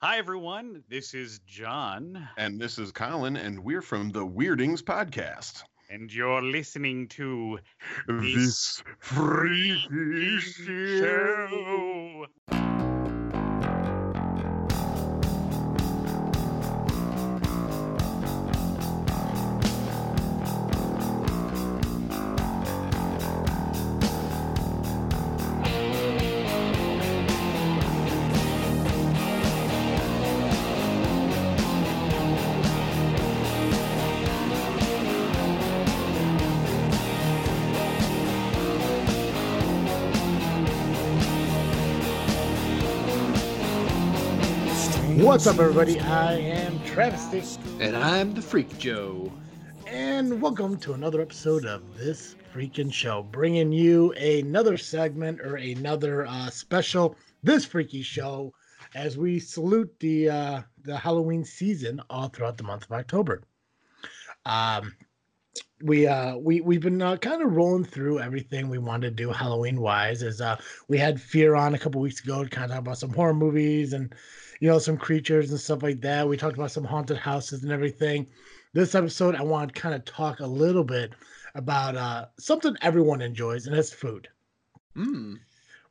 Hi, everyone. This is John. And this is Colin, and we're from the Weirdings Podcast. And you're listening to This Freaky Show. What's up, everybody? I am Travesty, And I'm the Freak Joe. and welcome to another episode of this freaking show, bringing you another segment or another uh, special this freaky show as we salute the uh, the Halloween season all throughout the month of October. Um, we uh we we've been uh, kind of rolling through everything we wanted to do Halloween wise. As uh we had Fear on a couple weeks ago to kind of talk about some horror movies and you know some creatures and stuff like that. We talked about some haunted houses and everything. This episode, I want to kind of talk a little bit about uh something everyone enjoys, and that's food Hmm.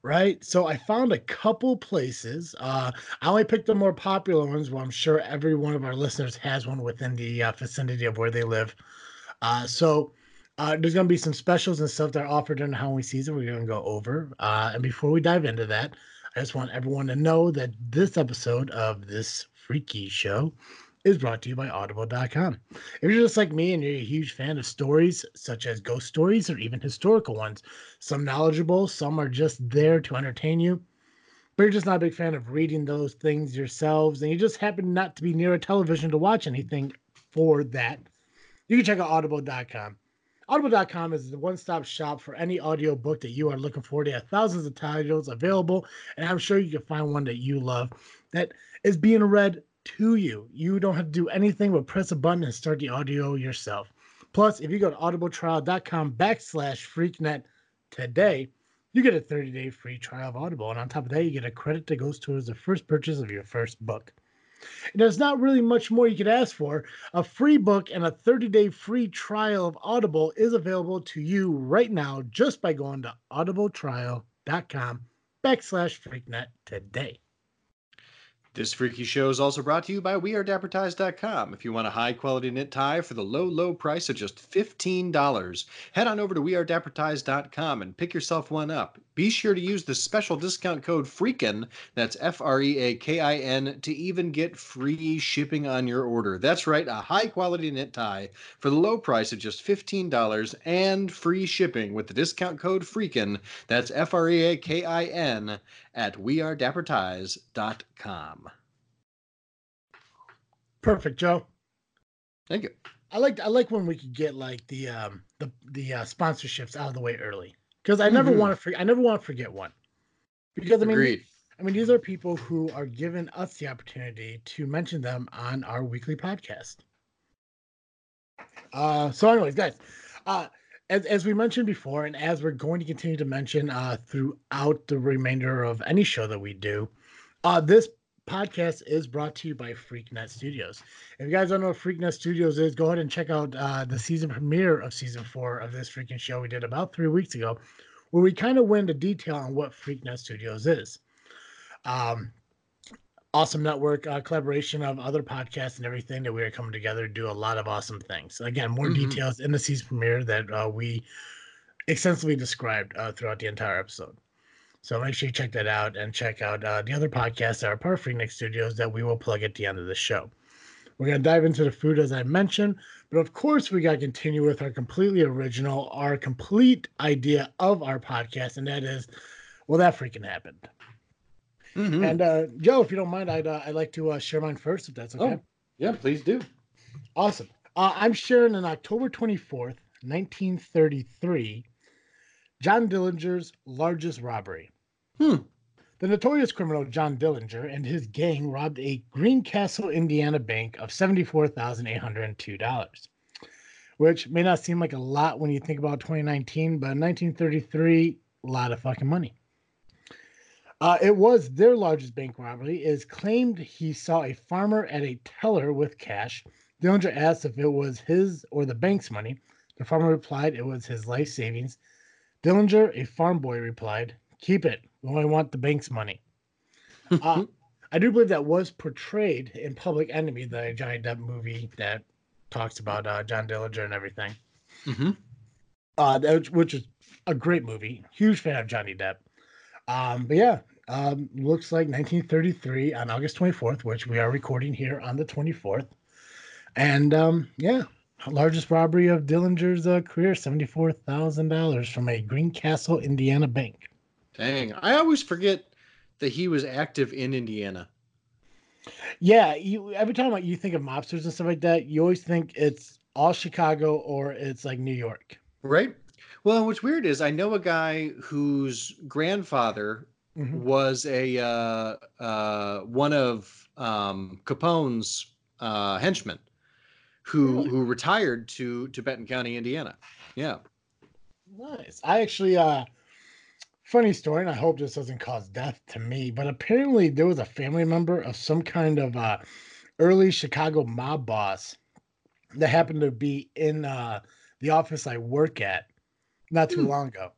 right? So I found a couple places. Uh, I only picked the more popular ones. Well, I'm sure every one of our listeners has one within the uh, vicinity of where they live. Uh, so uh, there's going to be some specials and stuff that are offered during the Halloween season. We're going to go over. Uh, and before we dive into that, I just want everyone to know that this episode of this freaky show is brought to you by audible.com. If you're just like me and you're a huge fan of stories such as ghost stories or even historical ones, some knowledgeable, some are just there to entertain you. But you're just not a big fan of reading those things yourselves, and you just happen not to be near a television to watch anything for that. You can check out audible.com. Audible.com is the one stop shop for any audio book that you are looking for. They have thousands of titles available, and I'm sure you can find one that you love that is being read to you. You don't have to do anything but press a button and start the audio yourself. Plus, if you go to audibletrial.com backslash freaknet today, you get a 30 day free trial of Audible. And on top of that, you get a credit that goes towards the first purchase of your first book. There's not really much more you could ask for. A free book and a 30 day free trial of Audible is available to you right now just by going to audibletrial.com backslash freaknet today. This freaky show is also brought to you by WeAreDapperTies.com. If you want a high quality knit tie for the low, low price of just $15, head on over to WeAreDapperTies.com and pick yourself one up. Be sure to use the special discount code FREAKIN, that's F R E A K I N, to even get free shipping on your order. That's right, a high quality knit tie for the low price of just $15 and free shipping with the discount code FREAKIN, that's F R E A K I N, at WeAreDapperTies.com. Perfect, Joe. Thank you. I like I like when we could get like the um the the uh, sponsorships out of the way early because I never Mhm. want to forget I never want to forget one because I mean Agreed. I mean these are people who are giving us the opportunity to mention them on our weekly podcast. Uh, so anyways, guys, uh, as as we mentioned before, and as we're going to continue to mention uh throughout the remainder of any show that we do, uh, this podcast is brought to you by FreakNet Studios. If you guys don't know what FreakNet Studios is, go ahead and check out uh, the season premiere of season four of this freaking show we did about three weeks ago, where we kind of went into detail on what FreakNet Studios is. Um, awesome network uh, collaboration of other podcasts and everything that we are coming together to do a lot of awesome things. Again, more Mhm. details in the season premiere that uh, we extensively described uh, throughout the entire episode. So make sure you check that out and check out uh, the other podcasts that are part FreakNet Studios that we will plug at the end of the show. We're going to dive into the food as I mentioned, but of course, we got to continue with our completely original, our complete idea of our podcast, and that is, well, that freaking happened. Mhm. And uh, Joe, if you don't mind, I'd uh, I'd like to uh, share mine first, if that's okay. Oh. Yeah, please do. Awesome. Uh, I'm sharing on October 24th, 1933, John Dillinger's largest robbery. Hmm. The notorious criminal John Dillinger and his gang robbed a Greencastle, Indiana bank of $74,802, which may not seem like a lot when you think about 2019, but in 1933, a lot of fucking money. Uh, it was their largest bank robbery. It is claimed he saw a farmer at a teller with cash. Dillinger asked if it was his or the bank's money. The farmer replied it was his life savings. Dillinger, a farm boy, replied, Keep it. We only want the bank's money. Uh, I do believe that was portrayed in Public Enemy, the Johnny Depp movie that talks about uh, John Dillinger and everything. Mm-hmm. Uh, that, which is a great movie. Huge fan of Johnny Depp. Um, but yeah, um, looks like 1933 on August 24th, which we are recording here on the 24th. And um, yeah, largest robbery of Dillinger's uh, career, $74,000 from a Greencastle, Indiana bank. Dang, I always forget that he was active in Indiana. Yeah, you every time like, you think of mobsters and stuff like that, you always think it's all Chicago or it's like New York. Right. Well, what's weird is I know a guy whose grandfather Mhm. was a uh, uh, one of um, Capone's uh, henchmen, who Really? who retired to to Benton County, Indiana. Yeah. Nice. I actually uh funny story, and I hope this doesn't cause death to me, but apparently there was a family member of some kind of uh early Chicago mob boss that happened to be in uh the office I work at not too Hmm. long ago.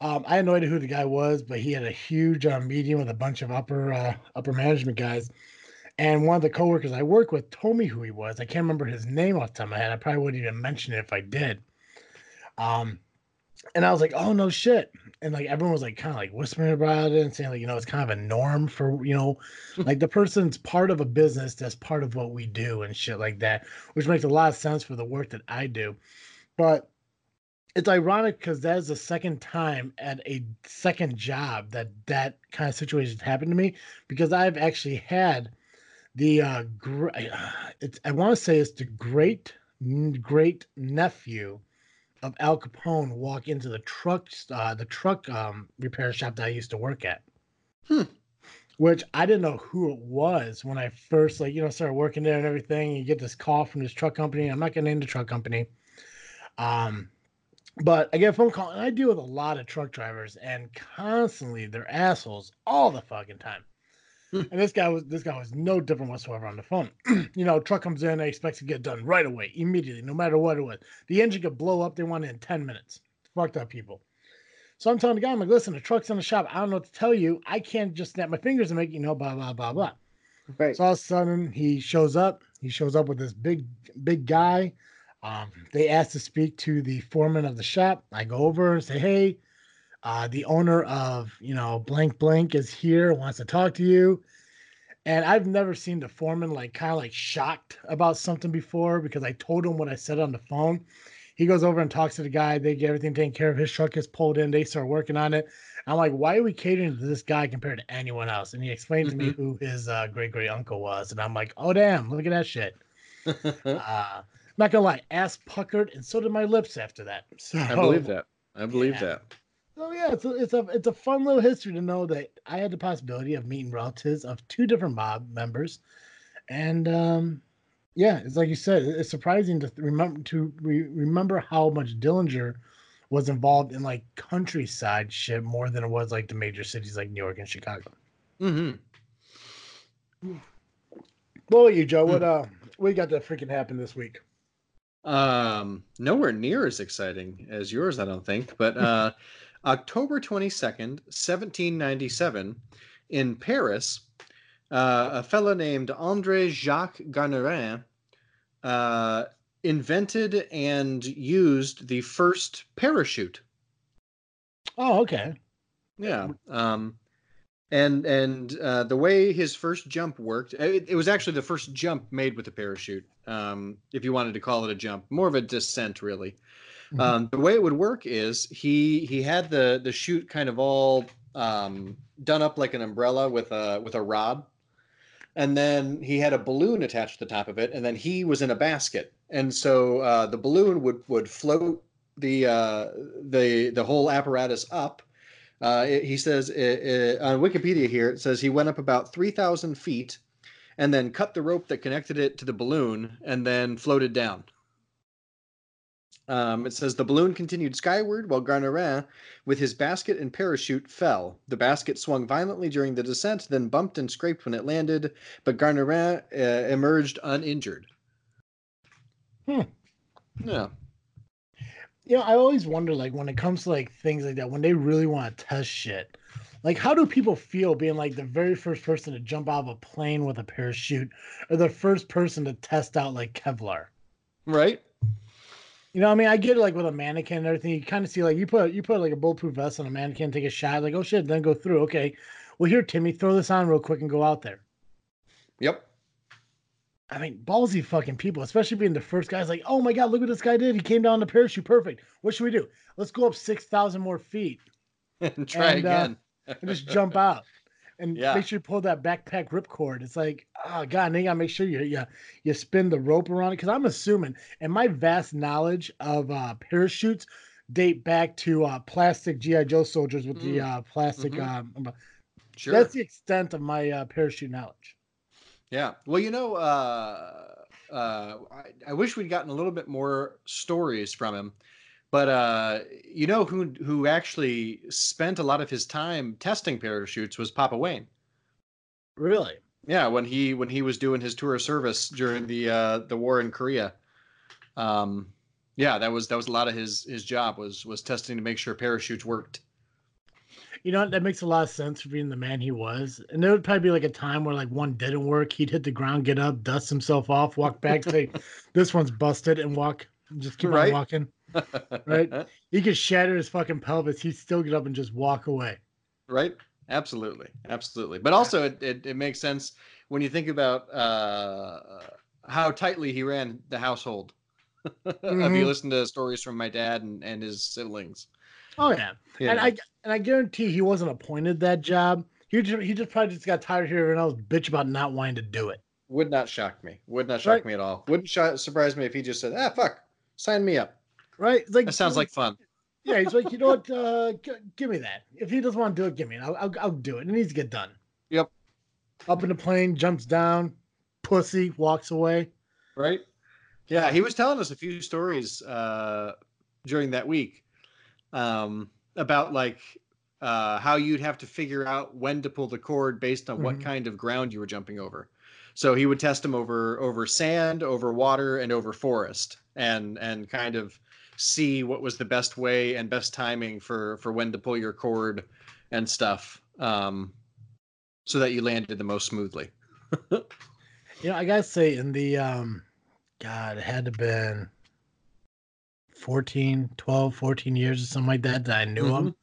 Um, I had no idea who the guy was, but he had a huge uh, meeting with a bunch of upper uh, upper management guys. And one of the coworkers I work with told me who he was. I can't remember his name off the top of my head. I probably wouldn't even mention it if I did. Um, and I was like, oh no shit. And like everyone was like kind of like whispering about it and saying like, you know, it's kind of a norm for, you know, like the person's part of a business that's part of what we do and shit like that, which makes a lot of sense for the work that I do. But it's ironic because that is the second time at a second job that that kind of situation happened to me because I've actually had the uh gr- it's I want to say it's the great great nephew of Al Capone walk into the truck uh the truck um repair shop that I used to work at. Hmm. Which I didn't know who it was when I first like you know started working there and everything. You get this call from this truck company. I'm not gonna name the truck company. Um but I get a phone call and I deal with a lot of truck drivers and constantly they're assholes all the fucking time. Hmm. and this guy was this guy was no different whatsoever on the phone. you know, truck comes in, they expect to get done right away, immediately, no matter what it was. The engine could blow up, they want it in 10 minutes. Fucked up people. So I'm telling the guy, I'm like, listen, the truck's in the shop. I don't know what to tell you. I can't just snap my fingers and make you know, blah, blah, blah, blah. Right. So all of a sudden he shows up. He shows up with this big, big guy. Um, they ask to speak to the foreman of the shop. I go over and say, Hey, uh, the owner of you know blank blank is here, wants to talk to you. And I've never seen the foreman like kind of like shocked about something before because I told him what I said on the phone. He goes over and talks to the guy. They get everything taken care of. His truck gets pulled in. They start working on it. I'm like, why are we catering to this guy compared to anyone else? And he explained to me who his uh, great great uncle was. And I'm like, oh damn, look at that shit. Uh, not gonna lie, ass puckered, and so did my lips after that. So I believe that. I believe Yeah. that. So yeah, it's a, it's a it's a fun little history to know that I had the possibility of meeting relatives of two different mob members, and um, yeah, it's like you said, it's surprising to remember to re- remember how much Dillinger was involved in like countryside shit more than it was like the major cities like New York and Chicago. Mm-hmm. What about you, Joe? What uh, what you got that freaking happened this week? Um, nowhere near as exciting as yours, I don't think. But uh, October 22nd, 1797, in Paris, uh, a fellow named André Jacques Garnerin uh, invented and used the first parachute. Oh, okay. Yeah. Um, and and uh, the way his first jump worked, it, it was actually the first jump made with a parachute. Um, if you wanted to call it a jump, more of a descent, really. Mhm. Um, the way it would work is he he had the the chute kind of all um, done up like an umbrella with a with a rod, and then he had a balloon attached to the top of it, and then he was in a basket, and so uh, the balloon would would float the uh, the the whole apparatus up. Uh, it- he says uh, uh, on Wikipedia here it says he went up about three thousand feet, and then cut the rope that connected it to the balloon, and then floated down. Um, it says the balloon continued skyward while Garnerin, with his basket and parachute, fell. The basket swung violently during the descent, then bumped and scraped when it landed, but Garnerin uh, emerged uninjured. Hmm. Yeah. You know, I always wonder, like, when it comes to like things like that, when they really want to test shit, like, how do people feel being like the very first person to jump out of a plane with a parachute, or the first person to test out like Kevlar? Right. You know, what I mean, I get it, like with a mannequin and everything. You kind of see like you put you put like a bulletproof vest on a mannequin, take a shot, like oh shit, then go through. Okay, well here, Timmy, throw this on real quick and go out there. Yep. I mean, ballsy fucking people, especially being the first guys. Like, oh my god, look what this guy did. He came down the parachute, perfect. What should we do? Let's go up six thousand more feet and try And, uh, again. and just jump out. And Yeah. make sure you pull that backpack ripcord. It's like, oh god, and you gotta make sure you you, you spin the rope around it. Because I'm assuming, and my vast knowledge of uh, parachutes date back to uh, plastic GI Joe soldiers with the Mm. uh, plastic. Mhm. Um, sure. That's the extent of my uh, parachute knowledge. Yeah. Well, you know, uh, uh, I, I wish we'd gotten a little bit more stories from him, but uh, you know who who actually spent a lot of his time testing parachutes was Papa Wayne. Really? Yeah, when he when he was doing his tour of service during the uh, the war in Korea. Um, yeah, that was that was a lot of his his job was was testing to make sure parachutes worked. You know, that makes a lot of sense for being the man he was. And there would probably be like a time where like one didn't work. He'd hit the ground, get up, dust himself off, walk back, say, this one's busted, and walk, and just keep Right. on walking. Right. He could shatter his fucking pelvis. He'd still get up and just walk away. right absolutely absolutely but also it, it, it makes sense when you think about uh how tightly he ran the household if you listen to stories from my dad and, and his siblings Oh yeah. you And. I and I guarantee he wasn't appointed that job. He just, he just probably just got tired of hearing else bitch about not wanting to do it. would not shock me would not shock Right. me at all wouldn't sh- surprise me if he just said ah fuck sign me up Right? Like that sounds like fun yeah. He's like, you know what? Uh, g- give me that. If he doesn't want to do it, give me it. I'll, I'll, I'll do it. It needs to get done. Yep. Up in the plane, jumps down, pussy walks away. right yeah he was telling us a few stories uh during that week um about like uh how you'd have to figure out when to pull the cord based on what Mhm. kind of ground you were jumping over so he would test them over over sand over water and over forest and and kind of see what was the best way and best timing for for when to pull your cord and stuff um so that you landed the most smoothly You know, I gotta say, in the um, God, it had to been 14, 12, 14 years or something like that that I knew him.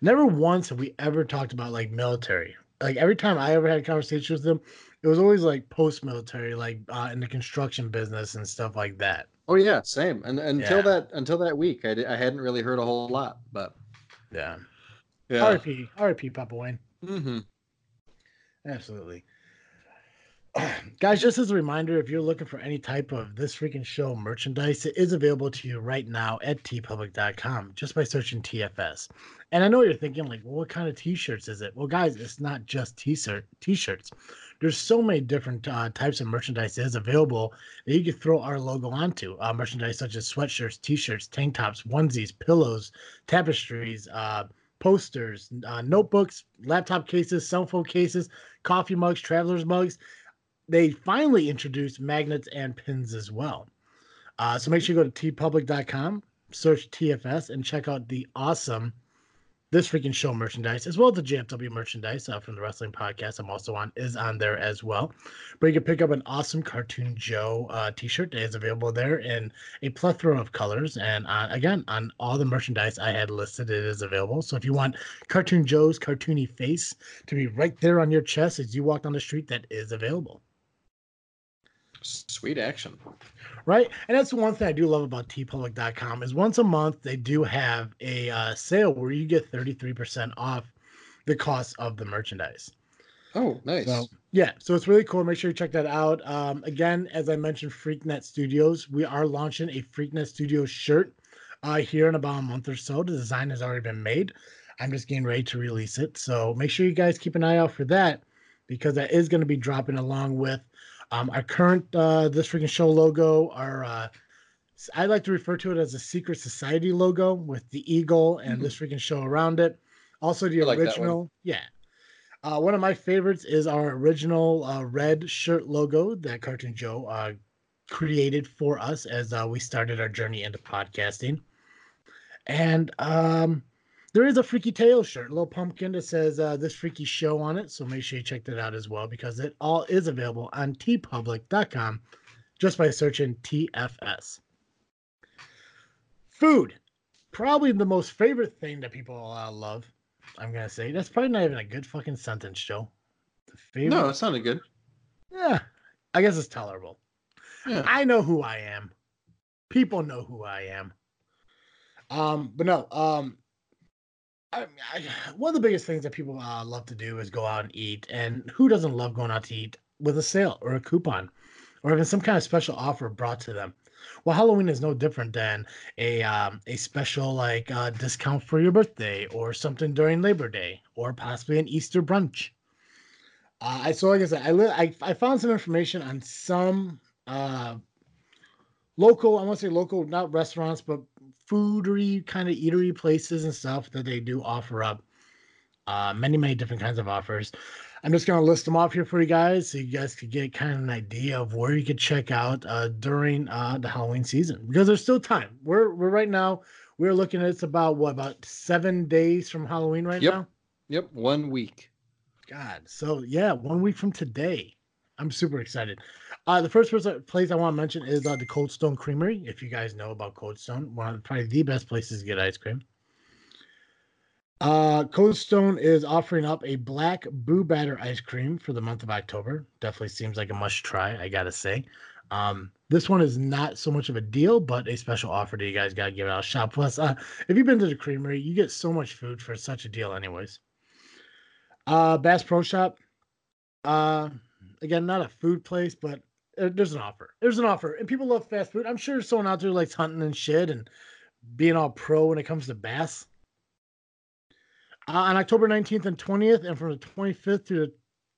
Never once have we ever talked about like military. Like every time I ever had a conversation with him, it was always like post military, like uh, in the construction business and stuff like that. Oh yeah, same. And until Yeah. that until that week, I, I hadn't really heard a whole lot, but Yeah. yeah. R.I.P. R.I.P. Papa Wayne. hmm Absolutely. Guys, just as a reminder, if you're looking for any type of this freaking show merchandise, it is available to you right now at teepublic.com just by searching TFS. And I know you're thinking, like, well, what kind of t-shirts is it? Well, guys, it's not just t-shirt t-shirts. There's so many different uh, types of merchandise that is available that you can throw our logo onto. Uh, merchandise such as sweatshirts, t-shirts, tank tops, onesies, pillows, tapestries, uh, posters, uh, notebooks, laptop cases, cell phone cases, coffee mugs, travelers mugs. They finally introduced magnets and pins as well. Uh, so make sure you go to teepublic.com, search TFS, and check out the awesome This Freaking Show merchandise, as well as the JFW merchandise uh, from the Wrestling Podcast. I'm also on is on there as well. But you can pick up an awesome Cartoon Joe uh, T-shirt that is available there in a plethora of colors. And uh, again, on all the merchandise I had listed, it is available. So if you want Cartoon Joe's cartoony face to be right there on your chest as you walk down the street, that is available. Sweet action. right? And that's the one thing I do love about teepublic.com is once a month they do have a uh, sale where you get 33% off the cost of the merchandise. Oh, nice. So yeah, so it's really cool. Make sure you check that out. Um, again, as I mentioned, FreakNet Studios, we are launching a FreakNet Studios shirt uh, here in about a month or so. The design has already been made. I'm just getting ready to release it. So make sure you guys keep an eye out for that because that is going to be dropping along with um, our current uh, this freaking show logo, our uh, I like to refer to it as a secret society logo with the eagle and this freaking show around it. Also, the I like original, yeah. Uh, one of my favorites is our original uh, red shirt logo that Cartoon Joe uh, created for us as uh, we started our journey into podcasting. And um, there is a Freaky Tales shirt, a little pumpkin that says uh, this freaky show on it. So make sure you check that out as well because it all is available on teepublic.com just by searching TFS. Food, probably the most favorite thing that people uh, love. I'm gonna say that's probably not even a good fucking sentence, Joe. The favorite, No, it sounded good. yeah, I guess it's tolerable. Yeah. I know who I am. People know who I am. Um, but no, um, I, I, one of the biggest things that people uh, love to do is go out and eat, and who doesn't love going out to eat with a sale or a coupon, or even some kind of special offer brought to them? Well, Halloween is no different than a um, a special like uh, discount for your birthday, or something during Labor Day, or possibly an Easter brunch. Uh, I so like I said, I, li- I I found some information on some uh, local. I want to say local, not restaurants, but foodery kind of eatery places and stuff that they do offer up uh, many many different kinds of offers. I'm just gonna list them off here for you guys, so you guys could get kind of an idea of where you could check out uh, during uh, the Halloween season because there's still time. We're we're right now we're looking at it's about what about seven days from Halloween right Yep. now. Yep, one week. God. So yeah, one week from today. I'm super excited. Uh, the first person, place I want to mention is uh, the Cold Stone Creamery. If you guys know about Cold Stone, one of probably the best places to get ice cream. Uh, Cold Stone is offering up a black boo batter ice cream for the month of October. Definitely seems like a must try, I gotta say. Um, this one is not so much of a deal, but a special offer that you guys gotta give out a shot. Plus, uh, if you've been to the creamery, you get so much food for such a deal, anyways. Uh, Bass Pro Shop. Uh, again, not a food place, but there's an offer. There's an offer, and people love fast food. I'm sure someone out there likes hunting and shit and being all pro when it comes to bass. Uh, on October 19th and 20th, and from the 25th to the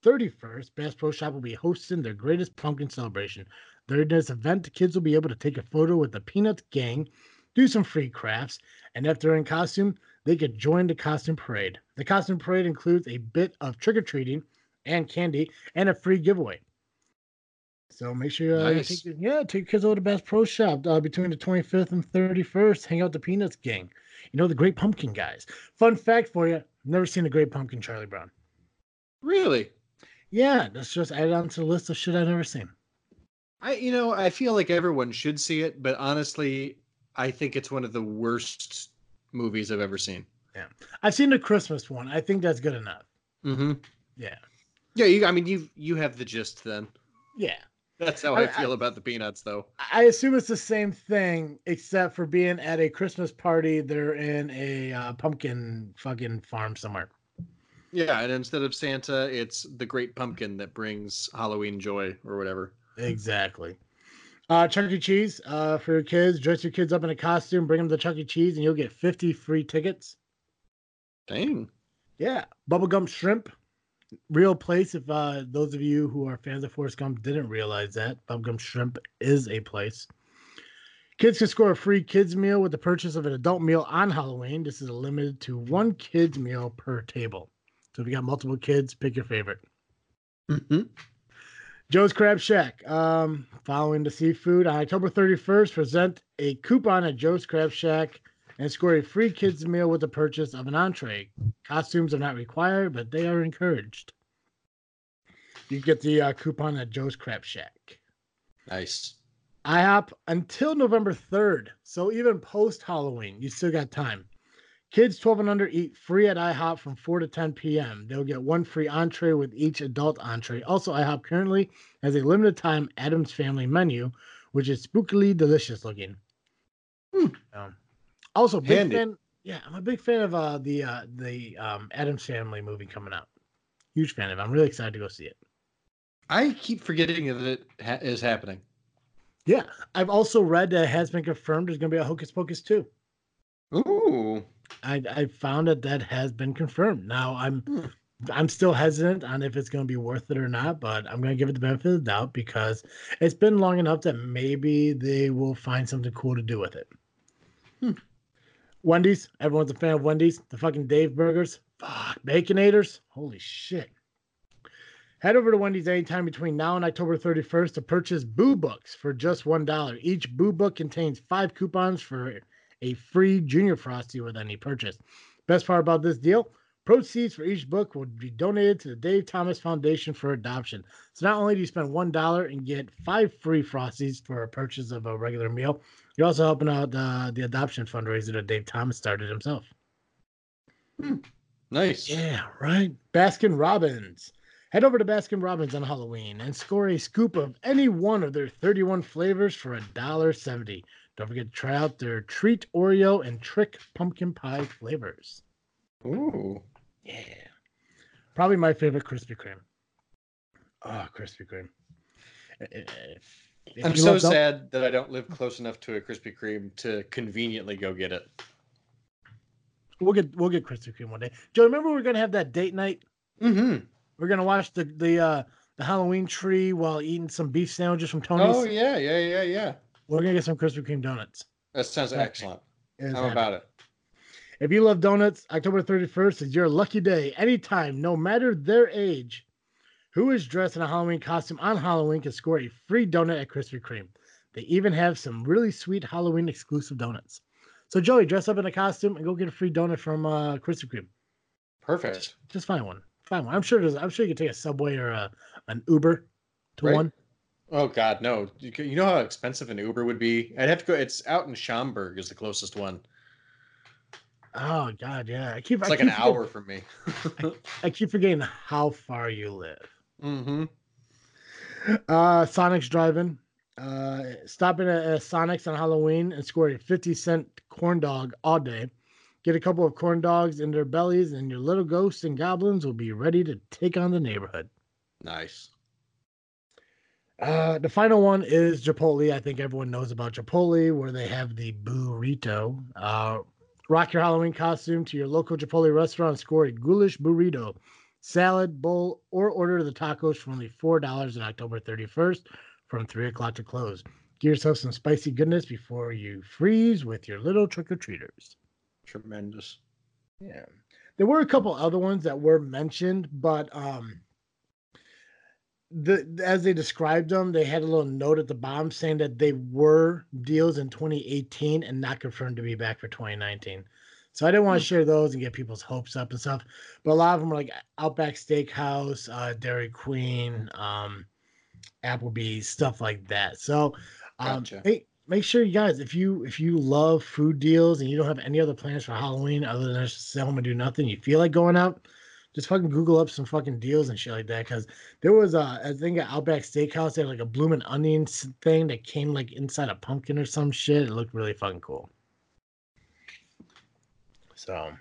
31st, Bass Pro Shop will be hosting their greatest pumpkin celebration. During this event, kids will be able to take a photo with the Peanuts gang, do some free crafts, and if they're in costume, they could join the costume parade. The costume parade includes a bit of trick or treating and candy and a free giveaway. So make sure uh, you Nice. take yeah, take your kids over to Bass Pro Shop uh, between the 25th and 31st. Hang out with the Peanuts gang. You know the Great Pumpkin guys. Fun fact for you: I've never seen the Great Pumpkin, Charlie Brown. Really? Yeah, that's just added on to the list of shit I've never seen. I you know, I feel like everyone should see it, but honestly, I think it's one of the worst movies I've ever seen. Yeah, I've seen the Christmas one. I think that's good enough. Mm-hmm. Yeah, Yeah, you, I mean, you you have the gist then. yeah. That's how I- I, feel about the peanuts, though. I assume it's the same thing, except for being at a Christmas party. They're in a uh, pumpkin fucking farm somewhere. Yeah, and instead of Santa, it's the Great Pumpkin that brings Halloween joy or whatever. Exactly. Uh, Chuck E. Cheese uh, for your kids. Dress your kids up in a costume. Bring them to Chuck E. Cheese, and you'll get fifty free tickets. Dang. Yeah, Bubba Gump Shrimp, real place. If uh, those of you who are fans of Forrest Gump didn't realize that, Bubba Gump Shrimp is a place. Kids can score a free kids meal with the purchase of an adult meal on Halloween. This is limited to one kids meal per table. So if you got multiple kids, pick your favorite. Mm-hmm. Joe's Crab Shack. Um, following the seafood on October 31st, present a coupon at Joe's Crab Shack and score a free kids meal with the purchase of an entree. Costumes are not required, but they are encouraged. You get the uh, coupon at Joe's Crab Shack. Nice. IHOP until November 3rd. So even post Halloween, you still got time. Kids 12 and under eat free at IHOP from 4 to 10 p.m. They'll get one free entree with each adult entree. Also, IHOP currently has a limited time Addams Family menu, which is spookily delicious looking. Um, also, big Handy. fan. Yeah, I'm a big fan of uh, the uh, the um, Addams Family movie coming out. Huge fan of. it. I'm really excited to go see it. I keep forgetting that it ha- is happening. Yeah, I've also read that it has been confirmed there's going to be a Hocus Pocus 2. Ooh. I, I found that that has been confirmed. Now I'm Hmm. I'm still hesitant on if it's going to be worth it or not, but I'm going to give it the benefit of the doubt because it's been long enough that maybe they will find something cool to do with it. Hmm. Wendy's, everyone's a fan of Wendy's. The fucking Dave Burgers, fuck, Baconators, holy shit. Head over to Wendy's anytime between now and October 31st to purchase Boo Books for just $1. Each Boo Book contains five coupons for a free Junior Frosty with any purchase. Best part about this deal proceeds for each book will be donated to the Dave Thomas Foundation for adoption. So not only do you spend $1 and get five free Frosties for a purchase of a regular meal, you're also helping out uh, the adoption fundraiser that Dave Thomas started himself. Hmm. Nice. Yeah, right. Baskin Robbins. Head over to Baskin Robbins on Halloween and score a scoop of any one of their 31 flavors for $1.70. Don't forget to try out their Treat Oreo and Trick Pumpkin Pie flavors. Ooh. Yeah. Probably my favorite Krispy Kreme. Oh, Krispy Kreme. If- if I'm so sad that I don't live close enough to a Krispy Kreme to conveniently go get it. We'll get we'll get Krispy Kreme one day. Joe, remember we are gonna have that date night? Mm-hmm. We're gonna watch the the uh the Halloween tree while eating some beef sandwiches from Tony's. Oh yeah, yeah, yeah, yeah. We're gonna get some Krispy Kreme donuts. That sounds excellent. It is How happening. about it? If you love donuts, October 31st is your lucky day. Anytime, no matter their age, who is dressed in a Halloween costume on Halloween can score a free donut at Krispy Kreme. They even have some really sweet Halloween exclusive donuts. So, Joey, dress up in a costume and go get a free donut from uh, Krispy Kreme. Perfect. Just find one. Find one. I'm sure there's. I'm sure you can take a subway or a, an Uber to Right. one. Oh God, no! You you know how expensive an Uber would be? I'd have to go. It's out in Schaumburg is the closest one. Oh God, yeah. I keep. It's I like an keep forgetting- hour from me. I keep forgetting how far you live. Mm-hmm. Uh, Sonic's Drive-In. Uh, stopping at, at Sonic's on Halloween and score a 50 cent corn dog all day. Get a couple of corn dogs in their bellies, and your little ghosts and goblins will be ready to take on the neighborhood. Nice. Uh, the final one is Chipotle. I think everyone knows about Chipotle, where they have the burrito. Uh, rock your Halloween costume to your local Chipotle restaurant. and Score a ghoulish burrito, salad bowl, or order the tacos for only four dollars on October thirty first, from three o'clock to close. Get yourself some spicy goodness before you freeze with your little trick or treaters. Tremendous. Yeah. There were a couple other ones that were mentioned, but um the as they described them, they had a little note at the bottom saying that they were deals in 2018 and not confirmed to be back for 2019. So I didn't want to share those and get people's hopes up and stuff. But a lot of them were like Outback Steakhouse, uh, Dairy Queen, um, Applebee's, stuff like that. So um, Gotcha. make make sure you guys, if you if you love food deals and you don't have any other plans for Halloween other than just sit home and do nothing, you feel like going out, just fucking Google up some fucking deals and shit like that. Because there was a I think at Outback Steakhouse they had like a bloomin' onions thing that came like inside a pumpkin or some shit. It looked really fucking cool. So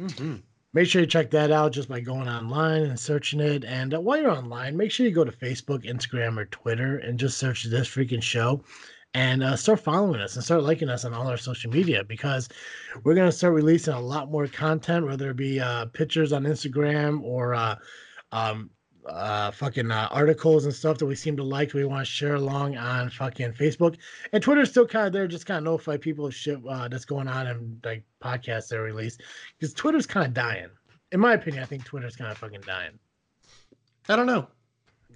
Mm-hmm. make sure you check that out just by going online and searching it. And uh, while you're online, make sure you go to Facebook, Instagram, or Twitter and just search this freaking show and uh, start following us and start liking us on all our social media because we're going to start releasing a lot more content, whether it be uh, pictures on Instagram or uh, um, uh, fucking uh, articles and stuff that we seem to like. We want to share along on fucking Facebook and Twitter's still kind of there, just kind of notify people of shit uh, that's going on and like podcasts that are released because Twitter's kind of dying. In my opinion, I think Twitter's kind of fucking dying. I don't know.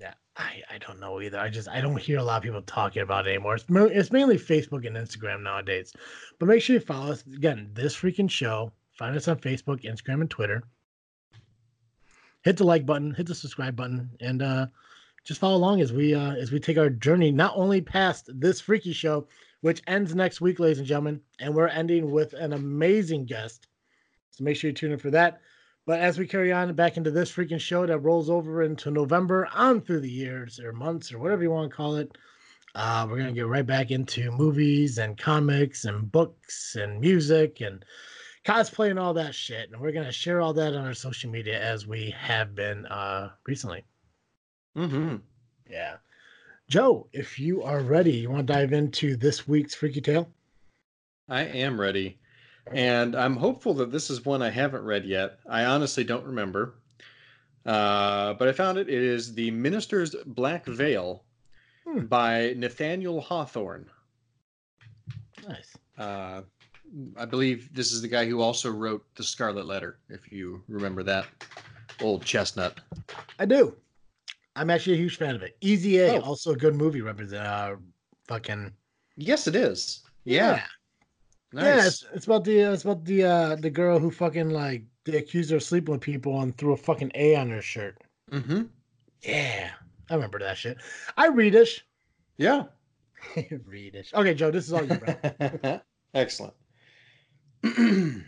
Yeah, I, I don't know either. I just I don't hear a lot of people talking about it anymore. It's, mo- it's mainly Facebook and Instagram nowadays. But make sure you follow us again. This freaking show. Find us on Facebook, Instagram, and Twitter. Hit the like button, hit the subscribe button, and uh, just follow along as we uh, as we take our journey not only past this freaky show, which ends next week, ladies and gentlemen, and we're ending with an amazing guest. So make sure you tune in for that. But as we carry on back into this freaking show that rolls over into November on through the years or months or whatever you want to call it, uh, we're gonna get right back into movies and comics and books and music and cosplay and all that shit. And we're gonna share all that on our social media as we have been uh, recently. Mm-hmm. Yeah. Joe, if you are ready, you want to dive into this week's Freaky Tale? I am ready. And I'm hopeful that this is one I haven't read yet. I honestly don't remember. Uh, but I found it. It is The Minister's Black Veil Hmm. by Nathaniel Hawthorne. Nice. Uh, I believe this is the guy who also wrote The Scarlet Letter, if you remember that old chestnut. I do. I'm actually a huge fan of it. Easy A, Oh. also a good movie. Represent uh, fucking Yes, it is. Yeah. Nice. Yeah, it's, it's about the uh, it's about the uh the girl who fucking like they accused her of sleeping with people and threw a fucking A on her shirt. Mm-hmm. Yeah, I remember that shit. I readish. Yeah. readish. Okay, Joe, this is all you, bro. Excellent.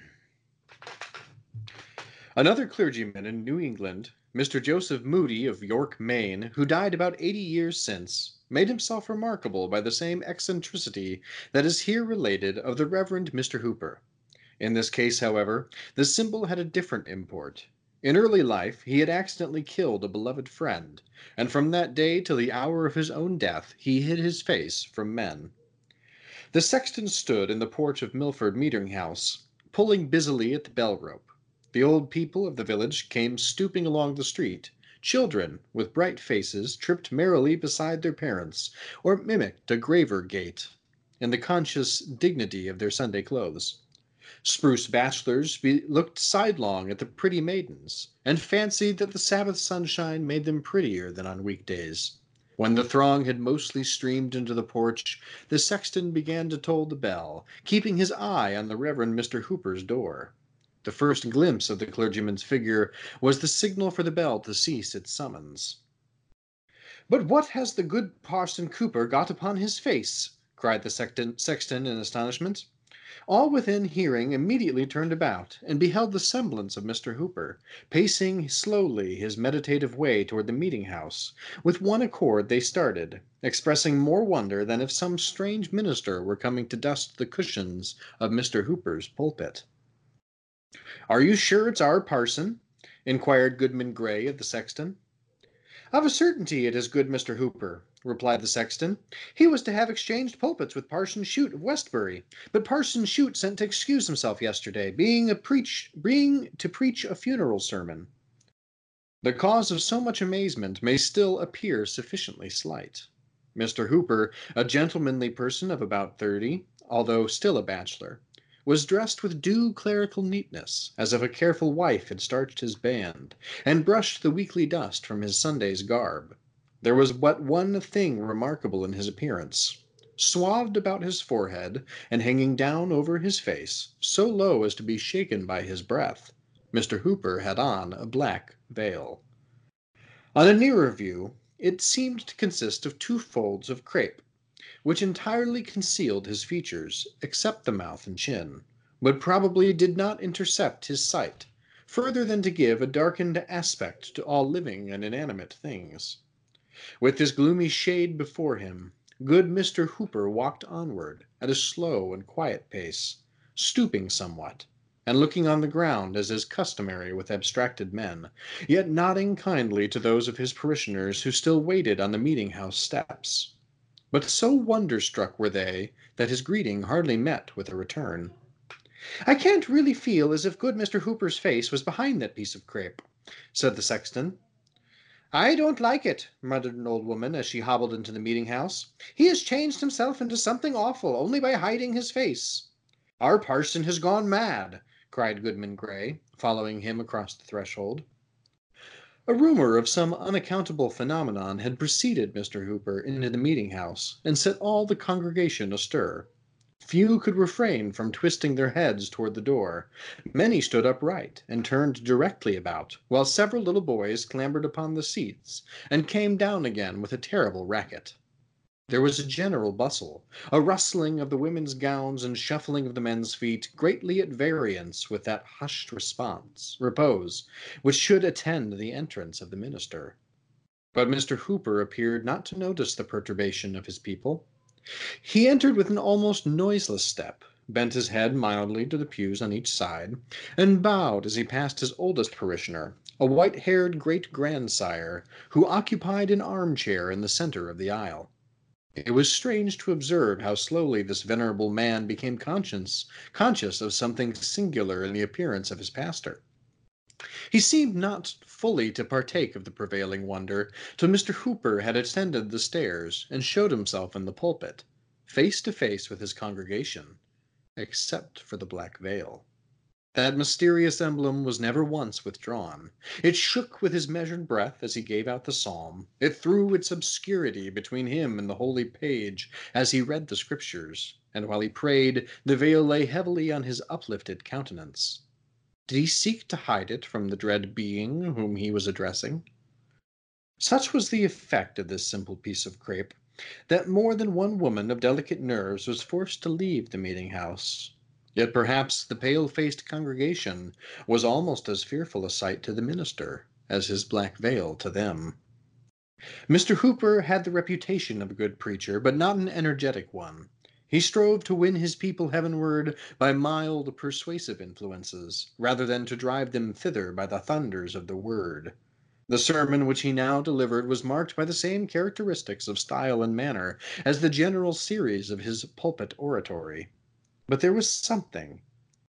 Another clergyman in New England, Mr. Joseph Moody of York, Maine, who died about 80 years since, made himself remarkable by the same eccentricity that is here related of the Reverend Mr. Hooper. In this case, however, the symbol had a different import. In early life, he had accidentally killed a beloved friend, and from that day till the hour of his own death, he hid his face from men. The sexton stood in the porch of Milford Meeting House, pulling busily at the bell rope. The old people of the village came stooping along the street. Children, with bright faces, tripped merrily beside their parents, or mimicked a graver gait, in the conscious dignity of their Sunday clothes. Spruce bachelors looked sidelong at the pretty maidens, and fancied that the Sabbath sunshine made them prettier than on weekdays. When the throng had mostly streamed into the porch, the sexton began to toll the bell, keeping his eye on the Reverend Mr. Hooper's door. The first glimpse of the clergyman's figure was the signal for the bell to cease its summons. But what has the good Parson Cooper got upon his face? cried the sexton, sexton in astonishment. All within hearing immediately turned about, and beheld the semblance of Mr. Hooper, pacing slowly his meditative way toward the meeting house. With one accord they started, expressing more wonder than if some strange minister were coming to dust the cushions of Mr. Hooper's pulpit. Are you sure it's our parson? inquired Goodman Gray of the sexton. Of a certainty it is good Mr. Hooper, replied the sexton. He was to have exchanged pulpits with Parson Shute of Westbury, but Parson Shute sent to excuse himself yesterday, being a preach being to preach a funeral sermon. The cause of so much amazement may still appear sufficiently slight. Mr. Hooper, a gentlemanly person of about thirty, although still a bachelor, was dressed with due clerical neatness, as if a careful wife had starched his band, and brushed the weekly dust from his Sunday's garb. There was but one thing remarkable in his appearance. Swathed about his forehead, and hanging down over his face, so low as to be shaken by his breath, Mr. Hooper had on a black veil. On a nearer view, it seemed to consist of two folds of crape, which entirely concealed his features, except the mouth and chin, but probably did not intercept his sight, further than to give a darkened aspect to all living and inanimate things. With this gloomy shade before him, good Mr. Hooper walked onward at a slow and quiet pace, stooping somewhat, and looking on the ground as is customary with abstracted men, yet nodding kindly to those of his parishioners who still waited on the meeting house steps. But so wonderstruck were they that his greeting hardly met with a return. I can't really feel as if good Mr. Hooper's face was behind that piece of crape, said the sexton. I don't like it, muttered an old woman as she hobbled into the meeting house. He has changed himself into something awful only by hiding his face. Our parson has gone mad, cried Goodman Gray, following him across the threshold. A rumor of some unaccountable phenomenon had preceded Mr. Hooper into the meeting house and set all the congregation astir. Few could refrain from twisting their heads toward the door. Many stood upright and turned directly about, while several little boys clambered upon the seats and came down again with a terrible racket. There was a general bustle, a rustling of the women's gowns and shuffling of the men's feet, greatly at variance with that hushed response, repose, which should attend the entrance of the minister. But Mr. Hooper appeared not to notice the perturbation of his people. He entered with an almost noiseless step, bent his head mildly to the pews on each side, and bowed as he passed his oldest parishioner, a white haired great grandsire, who occupied an armchair in the center of the aisle. It was strange to observe how slowly this venerable man became conscious, conscious of something singular in the appearance of his pastor. He seemed not fully to partake of the prevailing wonder till Mr. Hooper had ascended the stairs and showed himself in the pulpit, face to face with his congregation, except for the black veil. That mysterious emblem was never once withdrawn. It shook with his measured breath as he gave out the psalm. It threw its obscurity between him and the holy page as he read the scriptures, and while he prayed, the veil lay heavily on his uplifted countenance. Did he seek to hide it from the dread being whom he was addressing? Such was the effect of this simple piece of crape that more than one woman of delicate nerves was forced to leave the meeting house Yet perhaps the pale faced congregation was almost as fearful a sight to the minister as his black veil to them. Mr. Hooper had the reputation of a good preacher, but not an energetic one. He strove to win his people heavenward by mild, persuasive influences, rather than to drive them thither by the thunders of the word. The sermon which he now delivered was marked by the same characteristics of style and manner as the general series of his pulpit oratory. But there was something,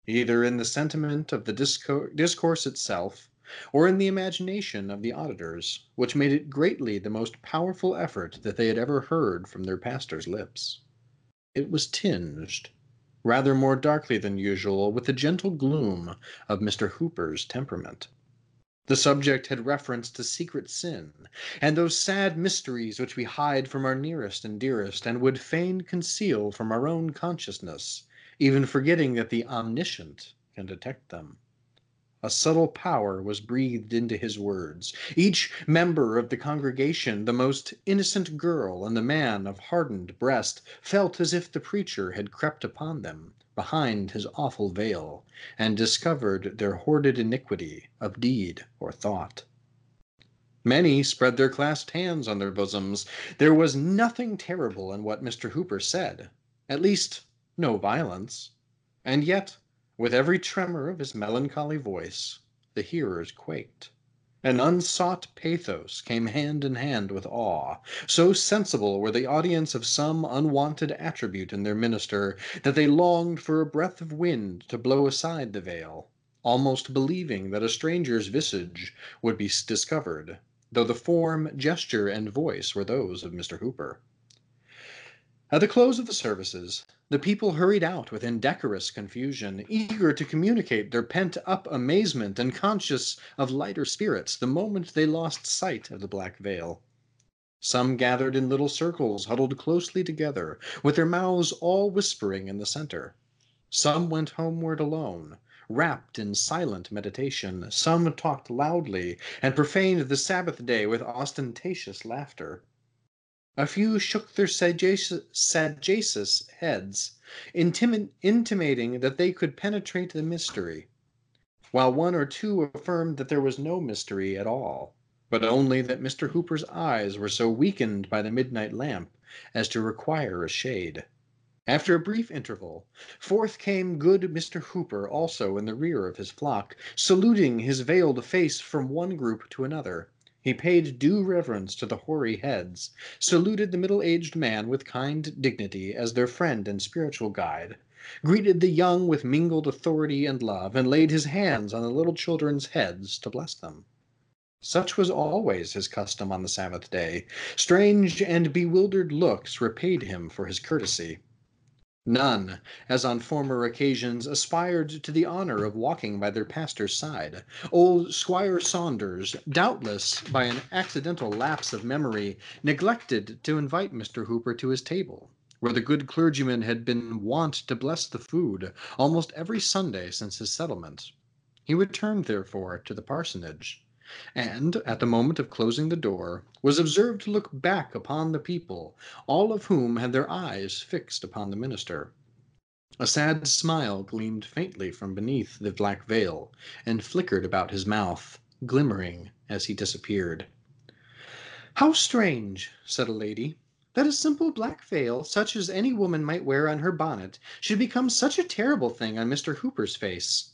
either in the sentiment of the discourse itself, or in the imagination of the auditors, which made it greatly the most powerful effort that they had ever heard from their pastor's lips. It was tinged, rather more darkly than usual, with the gentle gloom of Mr. Hooper's temperament. The subject had reference to secret sin, and those sad mysteries which we hide from our nearest and dearest, and would fain conceal from our own consciousness even forgetting that the omniscient can detect them. A subtle power was breathed into his words. Each member of the congregation, the most innocent girl and the man of hardened breast, felt as if the preacher had crept upon them behind his awful veil and discovered their hoarded iniquity of deed or thought. Many spread their clasped hands on their bosoms. There was nothing terrible in what Mr. Hooper said. At least, no violence, and yet, with every tremor of his melancholy voice, the hearers quaked. An unsought pathos came hand in hand with awe. So sensible were the audience of some unwonted attribute in their minister that they longed for a breath of wind to blow aside the veil, almost believing that a stranger's visage would be discovered, though the form, gesture, and voice were those of Mr. Hooper. At the close of the services, the people hurried out with indecorous confusion, eager to communicate their pent up amazement and conscious of lighter spirits the moment they lost sight of the black veil. Some gathered in little circles, huddled closely together, with their mouths all whispering in the center. Some went homeward alone, wrapped in silent meditation. Some talked loudly and profaned the Sabbath day with ostentatious laughter. A few shook their sagacious heads, intimating that they could penetrate the mystery, while one or two affirmed that there was no mystery at all, but only that Mr. Hooper's eyes were so weakened by the midnight lamp as to require a shade. After a brief interval, forth came good Mr. Hooper also in the rear of his flock, saluting his veiled face from one group to another. He paid due reverence to the hoary heads, saluted the middle aged man with kind dignity as their friend and spiritual guide, greeted the young with mingled authority and love, and laid his hands on the little children's heads to bless them. Such was always his custom on the Sabbath day. Strange and bewildered looks repaid him for his courtesy. None, as on former occasions, aspired to the honor of walking by their pastor's side. Old Squire Saunders, doubtless by an accidental lapse of memory, neglected to invite Mr. Hooper to his table, where the good clergyman had been wont to bless the food almost every Sunday since his settlement. He returned, therefore, to the parsonage and, at the moment of closing the door, was observed to look back upon the people, all of whom had their eyes fixed upon the minister. A sad smile gleamed faintly from beneath the black veil, and flickered about his mouth, glimmering as he disappeared. How strange, said a lady, that a simple black veil, such as any woman might wear on her bonnet, should become such a terrible thing on Mr. Hooper's face.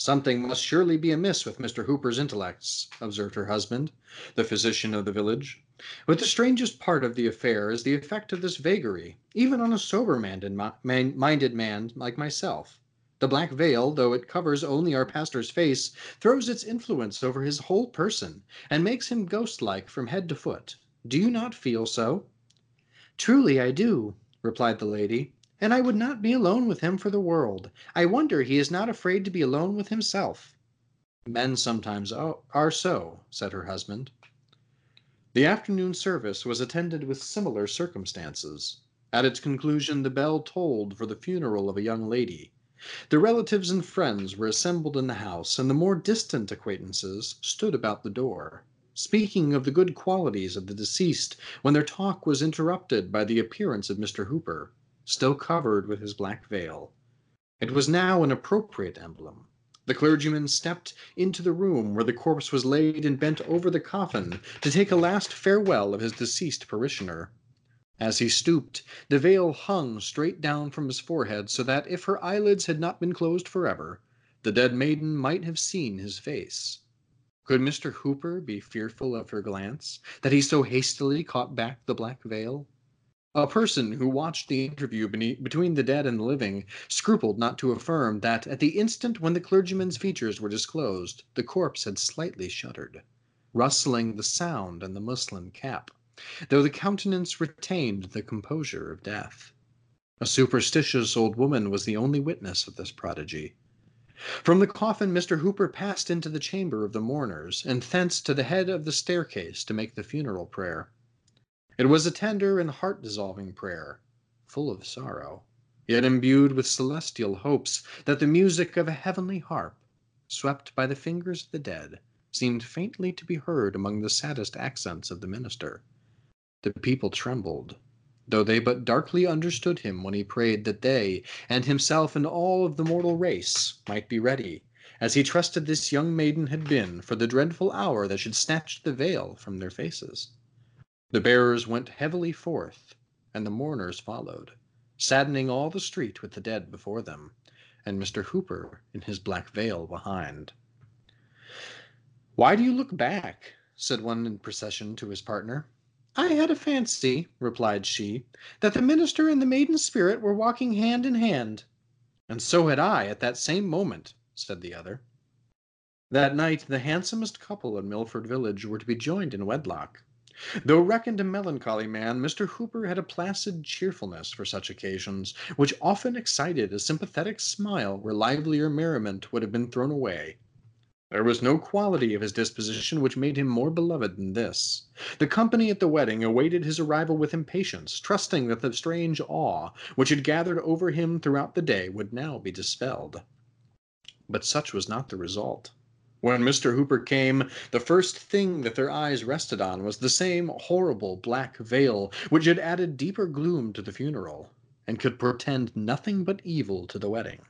Something must surely be amiss with Mr. Hooper's intellects, observed her husband, the physician of the village. But the strangest part of the affair is the effect of this vagary, even on a sober minded man like myself. The black veil, though it covers only our pastor's face, throws its influence over his whole person and makes him ghost like from head to foot. Do you not feel so? Truly I do, replied the lady, and I would not be alone with him for the world. I wonder he is not afraid to be alone with himself. Men sometimes are so, said her husband. The afternoon service was attended with similar circumstances. At its conclusion, the bell tolled for the funeral of a young lady. The relatives and friends were assembled in the house, and the more distant acquaintances stood about the door, speaking of the good qualities of the deceased, when their talk was interrupted by the appearance of Mr. Hooper, still covered with his black veil. It was now an appropriate emblem. The clergyman stepped into the room where the corpse was laid and bent over the coffin to take a last farewell of his deceased parishioner. As he stooped, the veil hung straight down from his forehead so that if her eyelids had not been closed forever, the dead maiden might have seen his face. Could Mr. Hooper be fearful of her glance, that he so hastily caught back the black veil? A person who watched the interview between the dead and the living scrupled not to affirm that at the instant when the clergyman's features were disclosed, the corpse had slightly shuddered, rustling the sound and the muslin cap, though the countenance retained the composure of death. A superstitious old woman was the only witness of this prodigy. From the coffin, Mr. Hooper passed into the chamber of the mourners, and thence to the head of the staircase to make the funeral prayer. It was a tender and heart dissolving prayer, full of sorrow, yet imbued with celestial hopes that the music of a heavenly harp, swept by the fingers of the dead, seemed faintly to be heard among the saddest accents of the minister. The people trembled, though they but darkly understood him when he prayed that they, and himself and all of the mortal race, might be ready, as he trusted this young maiden had been, for the dreadful hour that should snatch the veil from their faces. The bearers went heavily forth, and the mourners followed, saddening all the street with the dead before them, and Mr. Hooper in his black veil behind. Why do you look back? said one in procession to his partner. I had a fancy, replied she, that the minister and the maiden spirit were walking hand in hand. And so had I at that same moment, said the other. That night the handsomest couple in Milford village were to be joined in wedlock. Though reckoned a melancholy man, Mr. Hooper had a placid cheerfulness for such occasions, which often excited a sympathetic smile where livelier merriment would have been thrown away. There was no quality of his disposition which made him more beloved than this. The company at the wedding awaited his arrival with impatience, trusting that the strange awe which had gathered over him throughout the day would now be dispelled. But such was not the result. When Mr. Hooper came, the first thing that their eyes rested on was the same horrible black veil which had added deeper gloom to the funeral, and could portend nothing but evil to the wedding.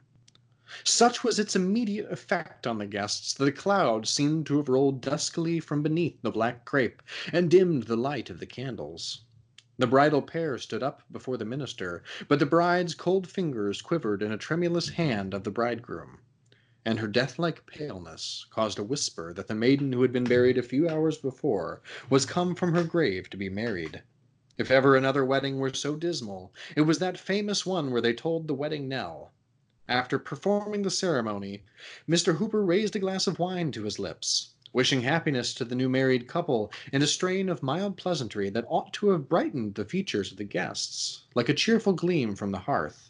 Such was its immediate effect on the guests that a cloud seemed to have rolled duskily from beneath the black crape and dimmed the light of the candles. The bridal pair stood up before the minister, but the bride's cold fingers quivered in a tremulous hand of the bridegroom and her death-like paleness caused a whisper that the maiden who had been buried a few hours before was come from her grave to be married. If ever another wedding were so dismal, it was that famous one where they tolled the wedding knell. After performing the ceremony, Mr. Hooper raised a glass of wine to his lips, wishing happiness to the new married couple in a strain of mild pleasantry that ought to have brightened the features of the guests, like a cheerful gleam from the hearth.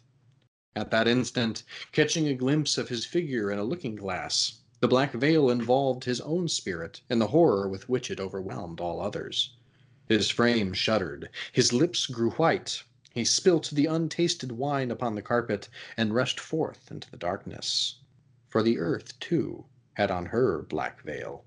At that instant, catching a glimpse of his figure in a looking glass, the black veil involved his own spirit in the horror with which it overwhelmed all others. His frame shuddered, his lips grew white, he spilt the untasted wine upon the carpet and rushed forth into the darkness. For the earth, too, had on her black veil.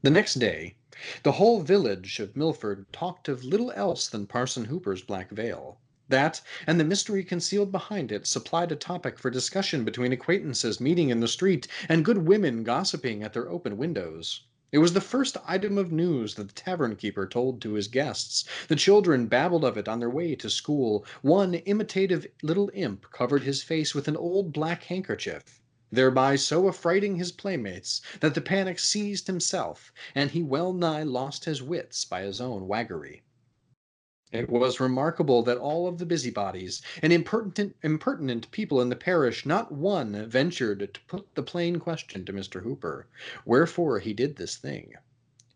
The next day, the whole village of Milford talked of little else than Parson Hooper's black veil. That, and the mystery concealed behind it, supplied a topic for discussion between acquaintances meeting in the street and good women gossiping at their open windows. It was the first item of news that the tavern keeper told to his guests. The children babbled of it on their way to school. One imitative little imp covered his face with an old black handkerchief, thereby so affrighting his playmates that the panic seized himself, and he well nigh lost his wits by his own waggery. It was remarkable that all of the busybodies and impertinent, impertinent people in the parish, not one ventured to put the plain question to Mr. Hooper, wherefore he did this thing.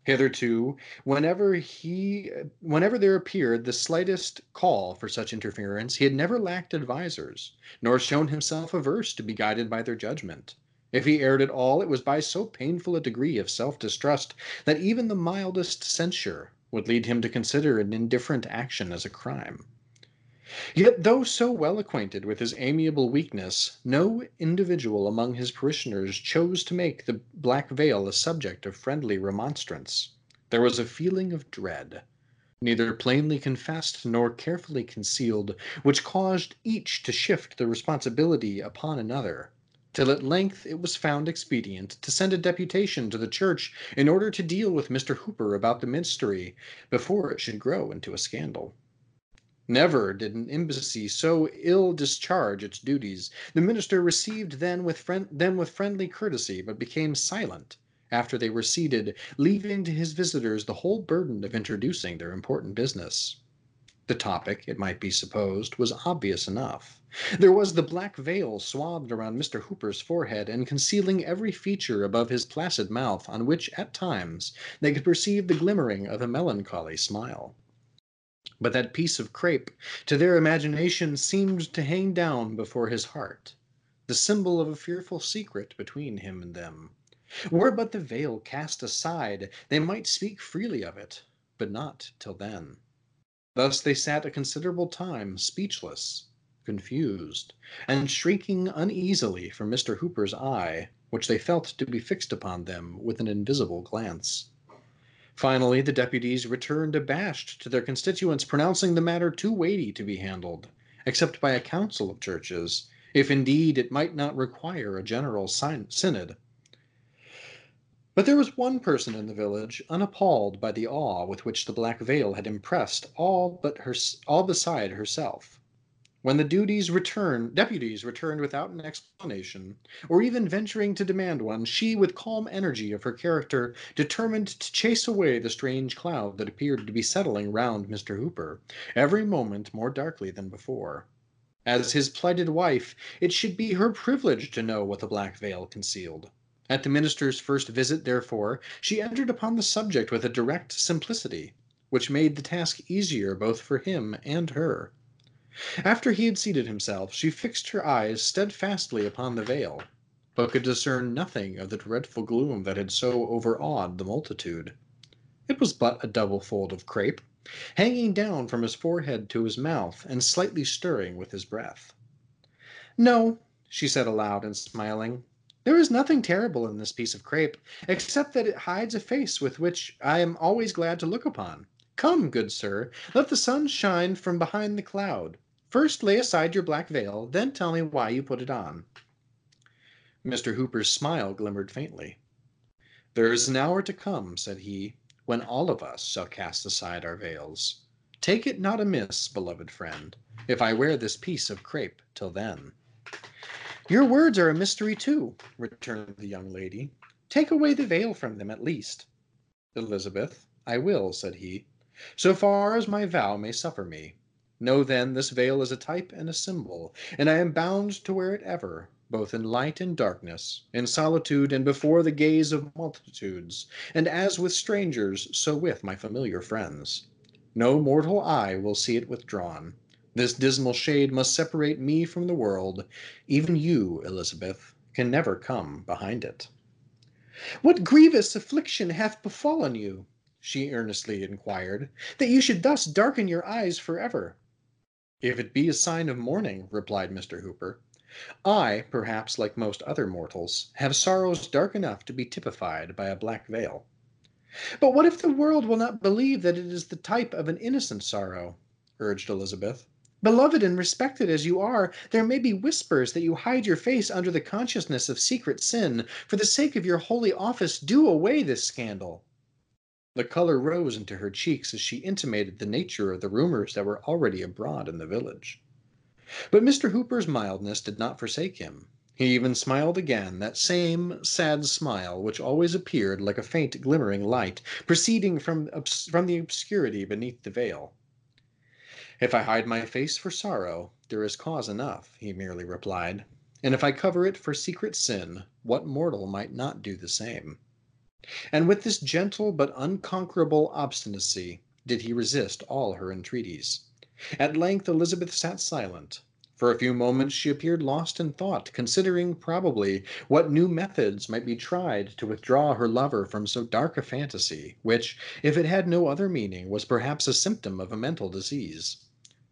Hitherto, whenever he whenever there appeared the slightest call for such interference, he had never lacked advisers, nor shown himself averse to be guided by their judgment. If he erred at all, it was by so painful a degree of self-distrust that even the mildest censure would lead him to consider an indifferent action as a crime. Yet, though so well acquainted with his amiable weakness, no individual among his parishioners chose to make the black veil a subject of friendly remonstrance. There was a feeling of dread, neither plainly confessed nor carefully concealed, which caused each to shift the responsibility upon another, till at length it was found expedient to send a deputation to the church in order to deal with Mr. Hooper about the mystery before it should grow into a scandal. Never did an embassy so ill discharge its duties. The minister received them with, friend, them with friendly courtesy, but became silent after they were seated, leaving to his visitors the whole burden of introducing their important business. The topic, it might be supposed, was obvious enough. There was the black veil swathed around Mr. Hooper's forehead and concealing every feature above his placid mouth, on which, at times, they could perceive the glimmering of a melancholy smile. But that piece of crape, to their imagination, seemed to hang down before his heart, the symbol of a fearful secret between him and them. Were but the veil cast aside, they might speak freely of it, but not till then. Thus they sat a considerable time, speechless, confused, and shrinking uneasily from Mr. Hooper's eye, which they felt to be fixed upon them with an invisible glance. Finally, the deputies returned abashed to their constituents, pronouncing the matter too weighty to be handled, except by a council of churches, if indeed it might not require a general synod. But there was one person in the village unappalled by the awe with which the black veil had impressed all but her, all beside herself. When the duties returned, deputies returned without an explanation, or even venturing to demand one, she, with calm energy of her character, determined to chase away the strange cloud that appeared to be settling round Mr. Hooper, every moment more darkly than before. As his plighted wife, it should be her privilege to know what the black veil concealed. At the minister's first visit, therefore, she entered upon the subject with a direct simplicity, which made the task easier both for him and her. After he had seated himself, she fixed her eyes steadfastly upon the veil, but could discern nothing of the dreadful gloom that had so overawed the multitude. It was but a double fold of crape, hanging down from his forehead to his mouth, and slightly stirring with his breath. No, she said aloud and smiling, there is nothing terrible in this piece of crape, except that it hides a face with which I am always glad to look upon. Come, good sir, let the sun shine from behind the cloud. First lay aside your black veil, then tell me why you put it on. Mr. Hooper's smile glimmered faintly. There is an hour to come, said he, when all of us shall cast aside our veils. Take it not amiss, beloved friend, if I wear this piece of crape till then. Your words are a mystery too, returned the young lady. Take away the veil from them at least. Elizabeth, I will, said he so far as my vow may suffer me. Know then this veil is a type and a symbol, and I am bound to wear it ever, both in light and darkness, in solitude and before the gaze of multitudes, and as with strangers, so with my familiar friends. No mortal eye will see it withdrawn. This dismal shade must separate me from the world. Even you, Elizabeth, can never come behind it. What grievous affliction hath befallen you? she earnestly inquired, that you should thus darken your eyes forever? If it be a sign of mourning, replied Mr. Hooper, I, perhaps like most other mortals, have sorrows dark enough to be typified by a black veil. But what if the world will not believe that it is the type of an innocent sorrow? urged Elizabeth. Beloved and respected as you are, there may be whispers that you hide your face under the consciousness of secret sin. For the sake of your holy office, do away this scandal. The color rose into her cheeks as she intimated the nature of the rumors that were already abroad in the village. But Mr. Hooper's mildness did not forsake him. He even smiled again, that same sad smile which always appeared like a faint glimmering light proceeding from, from the obscurity beneath the veil. If I hide my face for sorrow, there is cause enough, he merely replied. And if I cover it for secret sin, what mortal might not do the same? And with this gentle but unconquerable obstinacy did he resist all her entreaties. At length Elizabeth sat silent. For a few moments she appeared lost in thought, considering, probably, what new methods might be tried to withdraw her lover from so dark a fantasy, which, if it had no other meaning, was perhaps a symptom of a mental disease.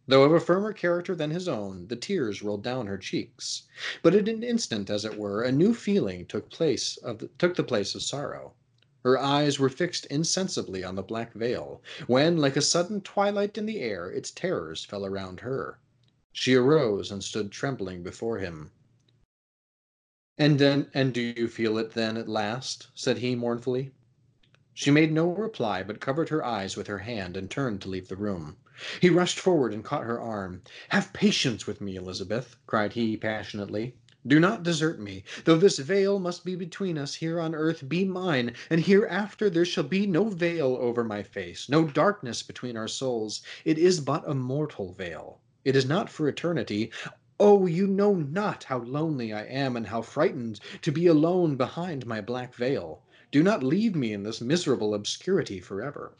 Though of a firmer character than his own, the tears rolled down her cheeks. But in an instant, as it were, a new feeling took place of the, took the place of sorrow. Her eyes were fixed insensibly on the black veil, when, like a sudden twilight in the air, its terrors fell around her. She arose and stood trembling before him. And then, and do you feel it then at last? said he mournfully. She made no reply, but covered her eyes with her hand and turned to leave the room. He rushed forward and caught her arm. Have patience with me, Elizabeth, cried he passionately. Do not desert me. Though this veil must be between us here on earth, be mine, and hereafter there shall be no veil over my face, no darkness between our souls. It is but a mortal veil. It is not for eternity. Oh, you know not how lonely I am and how frightened to be alone behind my black veil. Do not leave me in this miserable obscurity forever.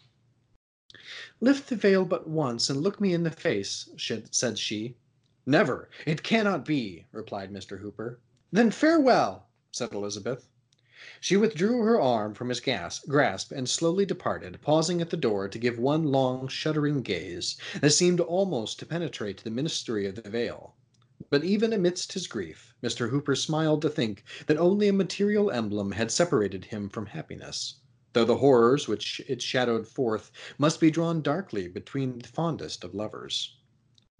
Lift the veil but once and look me in the face, said she. Never. It cannot be, replied Mr. Hooper. Then farewell, said Elizabeth. She withdrew her arm from his grasp and slowly departed, pausing at the door to give one long, shuddering gaze that seemed almost to penetrate the mystery of the veil. But even amidst his grief, Mr. Hooper smiled to think that only a material emblem had separated him from happiness, though the horrors which it shadowed forth must be drawn darkly between the fondest of lovers.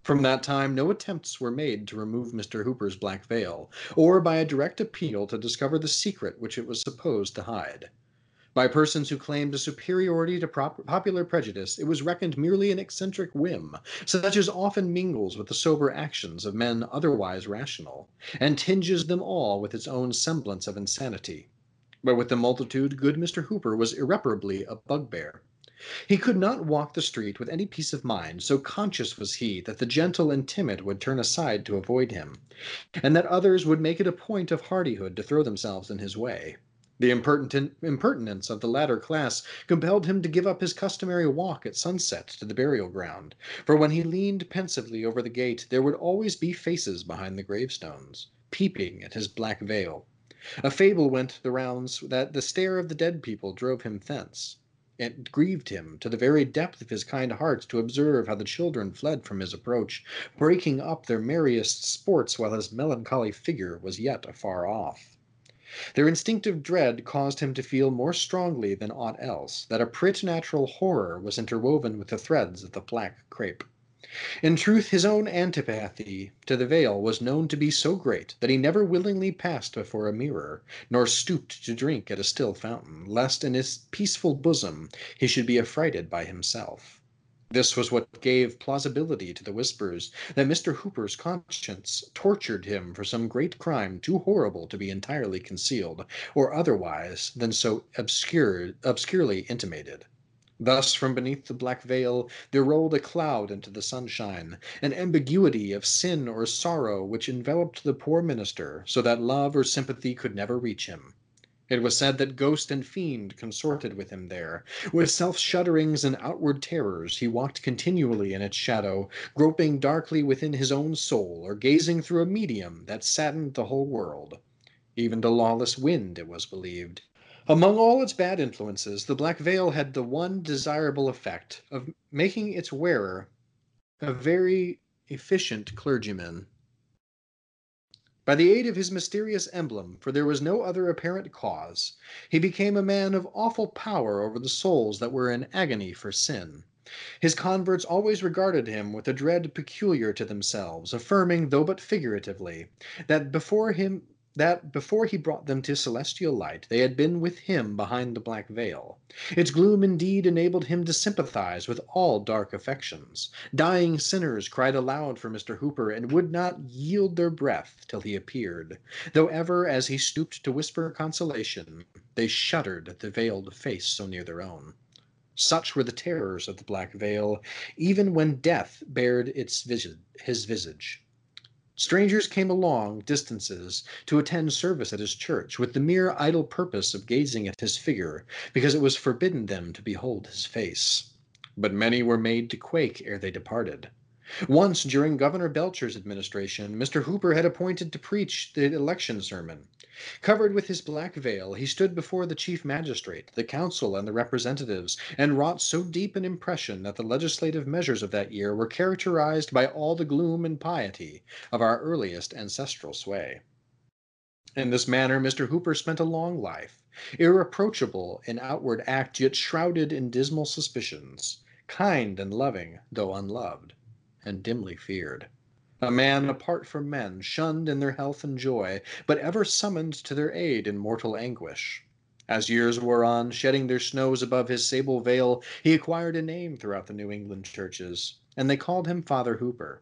From that time no attempts were made to remove Mr. Hooper's black veil, or by a direct appeal to discover the secret which it was supposed to hide. By persons who claimed a superiority to popular prejudice, it was reckoned merely an eccentric whim, such as often mingles with the sober actions of men otherwise rational, and tinges them all with its own semblance of insanity. But with the multitude, good Mr. Hooper was irreparably a bugbear. He could not walk the street with any peace of mind, so conscious was he that the gentle and timid would turn aside to avoid him, and that others would make it a point of hardihood to throw themselves in his way. The impertinence of the latter class compelled him to give up his customary walk at sunset to the burial ground, for when he leaned pensively over the gate there would always be faces behind the gravestones, peeping at his black veil. A fable went the rounds that the stare of the dead people drove him thence. It grieved him to the very depth of his kind heart to observe how the children fled from his approach, breaking up their merriest sports while his melancholy figure was yet afar off. Their instinctive dread caused him to feel more strongly than aught else that a preternatural horror was interwoven with the threads of the black crape. In truth, his own antipathy to the veil was known to be so great that he never willingly passed before a mirror, nor stooped to drink at a still fountain, lest in his peaceful bosom he should be affrighted by himself. This was what gave plausibility to the whispers that Mr. Hooper's conscience tortured him for some great crime too horrible to be entirely concealed, or otherwise than so obscure, obscurely intimated. Thus from beneath the black veil there rolled a cloud into the sunshine, an ambiguity of sin or sorrow which enveloped the poor minister, so that love or sympathy could never reach him. It was said that ghost and fiend consorted with him there. With self shudderings and outward terrors, he walked continually in its shadow, groping darkly within his own soul, or gazing through a medium that saddened the whole world. Even the lawless wind, it was believed, among all its bad influences, the black veil had the one desirable effect of making its wearer a very efficient clergyman. By the aid of his mysterious emblem, for there was no other apparent cause, he became a man of awful power over the souls that were in agony for sin. His converts always regarded him with a dread peculiar to themselves, affirming, though but figuratively, that before him that before he brought them to celestial light, they had been with him behind the black veil. Its gloom indeed enabled him to sympathize with all dark affections. Dying sinners cried aloud for Mr. Hooper and would not yield their breath till he appeared, though ever as he stooped to whisper consolation, they shuddered at the veiled face so near their own. Such were the terrors of the Black Veil, even when death bared its his visage. Strangers came along distances to attend service at his church with the mere idle purpose of gazing at his figure, because it was forbidden them to behold his face. But many were made to quake ere they departed. Once, during Governor Belcher's administration, Mr. Hooper had appointed to preach the election sermon. Covered with his black veil, he stood before the chief magistrate, the council, and the representatives, and wrought so deep an impression that the legislative measures of that year were characterized by all the gloom and piety of our earliest ancestral sway. In this manner, Mr. Hooper spent a long life, irreproachable in outward act, yet shrouded in dismal suspicions, kind and loving, though unloved and dimly feared. A man apart from men, shunned in their health and joy, but ever summoned to their aid in mortal anguish. As years wore on, shedding their snows above his sable veil, he acquired a name throughout the New England churches, and they called him Father Hooper.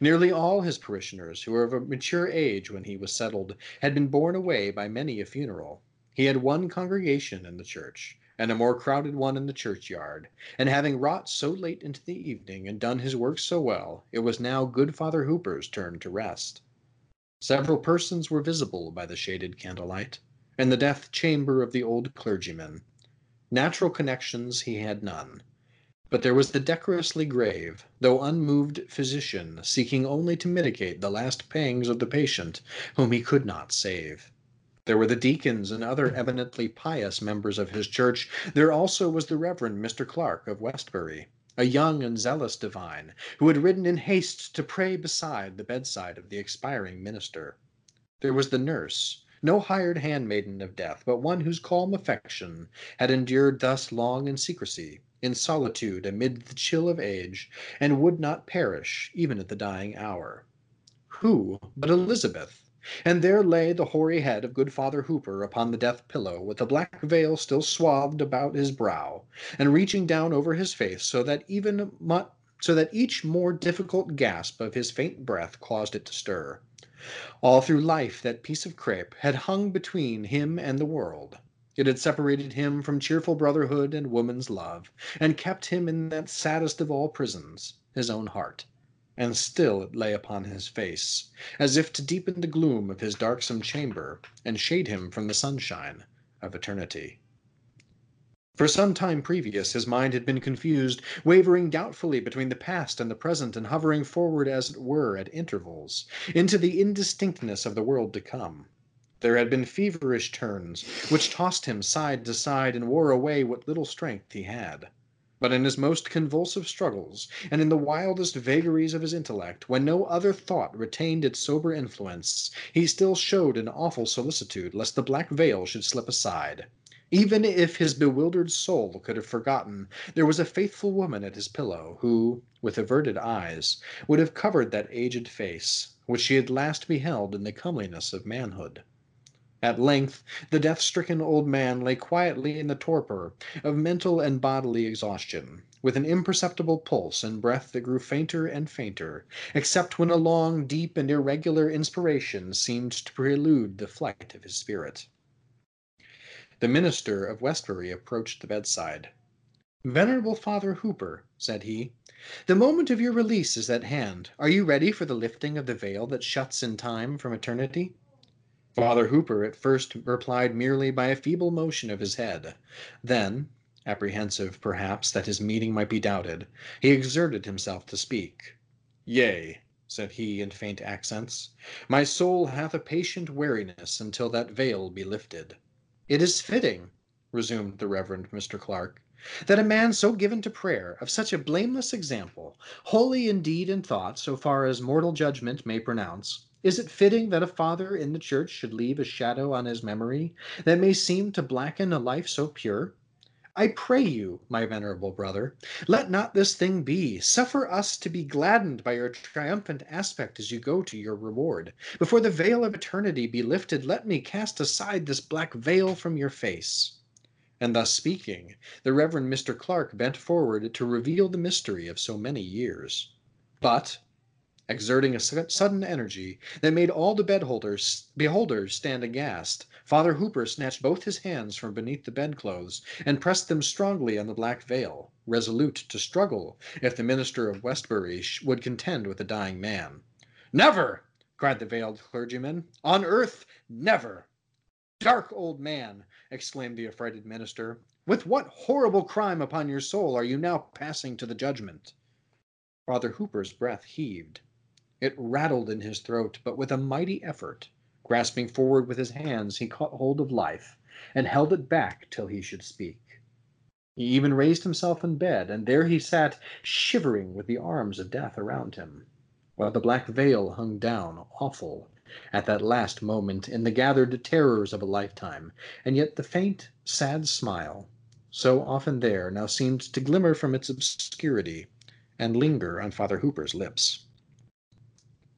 Nearly all his parishioners, who were of a mature age when he was settled, had been borne away by many a funeral. He had one congregation in the church, and a more crowded one in the churchyard. And having wrought so late into the evening and done his work so well, it was now good Father Hooper's turn to rest. Several persons were visible by the shaded candlelight, in the death chamber of the old clergyman. Natural connections he had none. But there was the decorously grave, though unmoved physician, seeking only to mitigate the last pangs of the patient whom he could not save. There were the deacons and other eminently pious members of his church. There also was the Reverend Mr. Clark of Westbury, a young and zealous divine, who had ridden in haste to pray beside the bedside of the expiring minister. There was the nurse, no hired handmaiden of death, but one whose calm affection had endured thus long in secrecy, in solitude amid the chill of age, and would not perish even at the dying hour. Who but Elizabeth? And there lay the hoary head of good Father Hooper upon the death pillow, with the black veil still swathed about his brow, and reaching down over his face, so that even mu- so that each more difficult gasp of his faint breath caused it to stir. All through life that piece of crape had hung between him and the world. It had separated him from cheerful brotherhood and woman's love, and kept him in that saddest of all prisons, his own heart and still it lay upon his face, as if to deepen the gloom of his darksome chamber and shade him from the sunshine of eternity. For some time previous, his mind had been confused, wavering doubtfully between the past and the present, and hovering forward, as it were, at intervals, into the indistinctness of the world to come. There had been feverish turns, which tossed him side to side and wore away what little strength he had. But in his most convulsive struggles, and in the wildest vagaries of his intellect, when no other thought retained its sober influence, he still showed an awful solicitude lest the black veil should slip aside. Even if his bewildered soul could have forgotten, there was a faithful woman at his pillow, who, with averted eyes, would have covered that aged face, which she had last beheld in the comeliness of manhood. At length the death stricken old man lay quietly in the torpor of mental and bodily exhaustion, with an imperceptible pulse and breath that grew fainter and fainter, except when a long, deep, and irregular inspiration seemed to prelude the flight of his spirit. The minister of Westbury approached the bedside. Venerable Father Hooper, said he, the moment of your release is at hand. Are you ready for the lifting of the veil that shuts in time from eternity? Father Hooper at first replied merely by a feeble motion of his head. Then, apprehensive perhaps that his meaning might be doubted, he exerted himself to speak. Yea, said he in faint accents, my soul hath a patient weariness until that veil be lifted. It is fitting, resumed the Reverend Mr. Clark, that a man so given to prayer, of such a blameless example, holy in deed and thought so far as mortal judgment may pronounce, is it fitting that a father in the church should leave a shadow on his memory that may seem to blacken a life so pure? I pray you, my venerable brother, let not this thing be. Suffer us to be gladdened by your triumphant aspect as you go to your reward. Before the veil of eternity be lifted, let me cast aside this black veil from your face. And thus speaking, the Reverend Mr. Clark bent forward to reveal the mystery of so many years. But Exerting a sudden energy that made all the bedholders, beholders stand aghast, Father Hooper snatched both his hands from beneath the bedclothes and pressed them strongly on the black veil, resolute to struggle if the minister of Westbury would contend with the dying man. Never! cried the veiled clergyman. On earth, never! Dark old man! exclaimed the affrighted minister. With what horrible crime upon your soul are you now passing to the judgment? Father Hooper's breath heaved. It rattled in his throat, but with a mighty effort, grasping forward with his hands, he caught hold of life and held it back till he should speak. He even raised himself in bed, and there he sat, shivering with the arms of death around him, while the black veil hung down, awful, at that last moment in the gathered terrors of a lifetime, and yet the faint, sad smile, so often there, now seemed to glimmer from its obscurity and linger on Father Hooper's lips.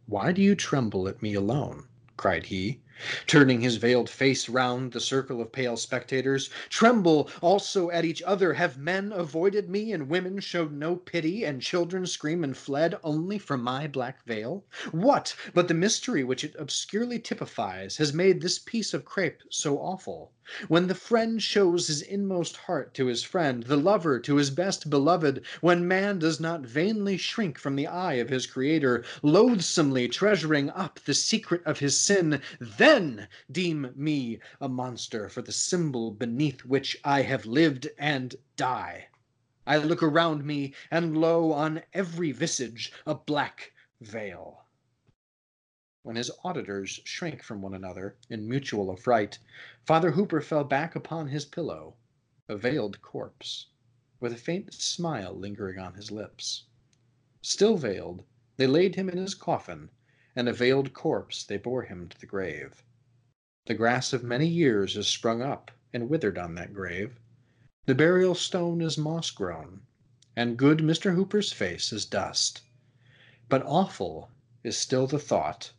Why do you tremble at me alone? cried he, turning his veiled face round the circle of pale spectators. Tremble also at each other. Have men avoided me, and women showed no pity, and children screamed and fled only for my black veil? What but the mystery which it obscurely typifies has made this piece of crape so awful? When the friend shows his inmost heart to his friend, the lover to his best beloved, when man does not vainly shrink from the eye of his Creator, loathsomely treasuring up the secret of his sin, then deem me a monster for the symbol beneath which I have lived and die. I look around me, and lo, on every visage a black veil. When his auditors shrank from one another in mutual affright, Father Hooper fell back upon his pillow, a veiled corpse, with a faint smile lingering on his lips. Still veiled, they laid him in his coffin, and a veiled corpse they bore him to the grave. The grass of many years has sprung up and withered on that grave. The burial stone is moss grown, and good Mr. Hooper's face is dust. But awful is still the thought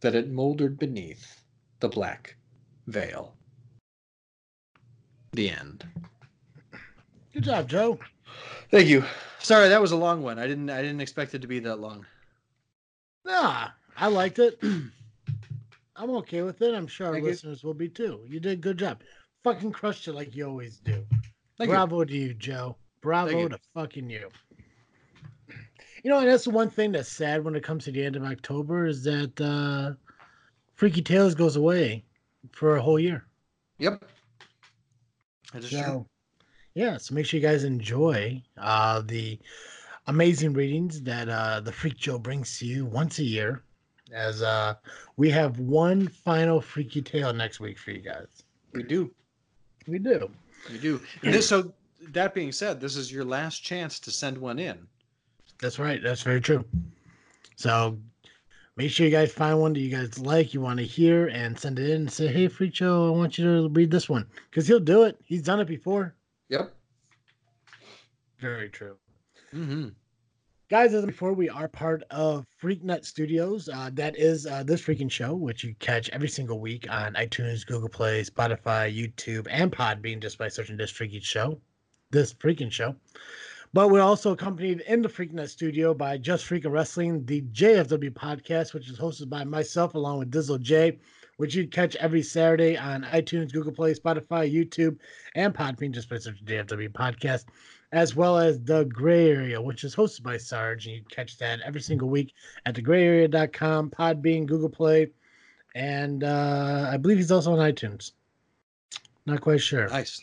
that it mouldered beneath the black veil. The end. Good job, Joe. Thank you. Sorry, that was a long one. I didn't I didn't expect it to be that long. Nah, I liked it. I'm okay with it. I'm sure our Thank you. listeners will be too. You did a good job. Fucking crushed it like you always do. Thank you. Bravo to you, Joe. Bravo you. to fucking you. You know, and that's the one thing that's sad when it comes to the end of October is that uh Freaky Tales goes away for a whole year. Yep. That is true. Yeah, so make sure you guys enjoy uh, the amazing readings that uh, the Freak Joe brings to you once a year. As uh, we have one final Freaky Tale next week for you guys. We do. We do. We do. This, so that being said, this is your last chance to send one in. That's right. That's very true. So make sure you guys find one that you guys like, you want to hear, and send it in and say, hey, Freak Show, I want you to read this one. Because he'll do it. He's done it before. Yep. Very true. Mm-hmm. guys as before we are part of freaknet studios uh, that is uh, this freaking show which you catch every single week on itunes google play spotify youtube and podbean just by searching this freaking show this freaking show but we're also accompanied in the freaknet studio by just freaking wrestling the jfw podcast which is hosted by myself along with dizzle j which you catch every saturday on itunes google play spotify youtube and podbean just by searching jfw podcast as well as The Gray Area, which is hosted by Sarge. And you catch that every single week at thegrayarea.com, Podbean, Google Play, and uh, I believe he's also on iTunes. Not quite sure. Nice.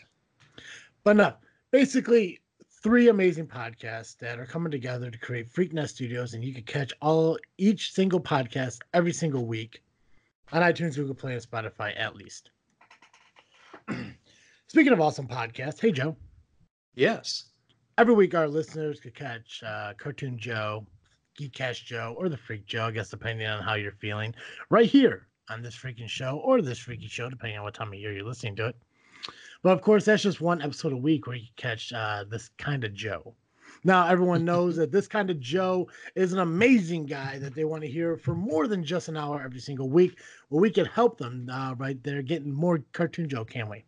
But no, basically, three amazing podcasts that are coming together to create Freaknet Studios, and you can catch all each single podcast every single week on iTunes, Google Play, and Spotify at least. Speaking of awesome podcasts, hey Joe. Yes. every week our listeners could catch uh, Cartoon Joe, Geekcast Joe, or the Freak Joe, I guess depending on how you're feeling, right here on this freaking show or this freaky show, depending on what time of year you're listening to it. But of course, that's just one episode a week where you catch uh, this kind of Joe. Now, everyone knows that this kind of Joe is an amazing guy that they want to hear for more than just an hour every single week. Well, we can help them uh, right there getting more Cartoon Joe, can we?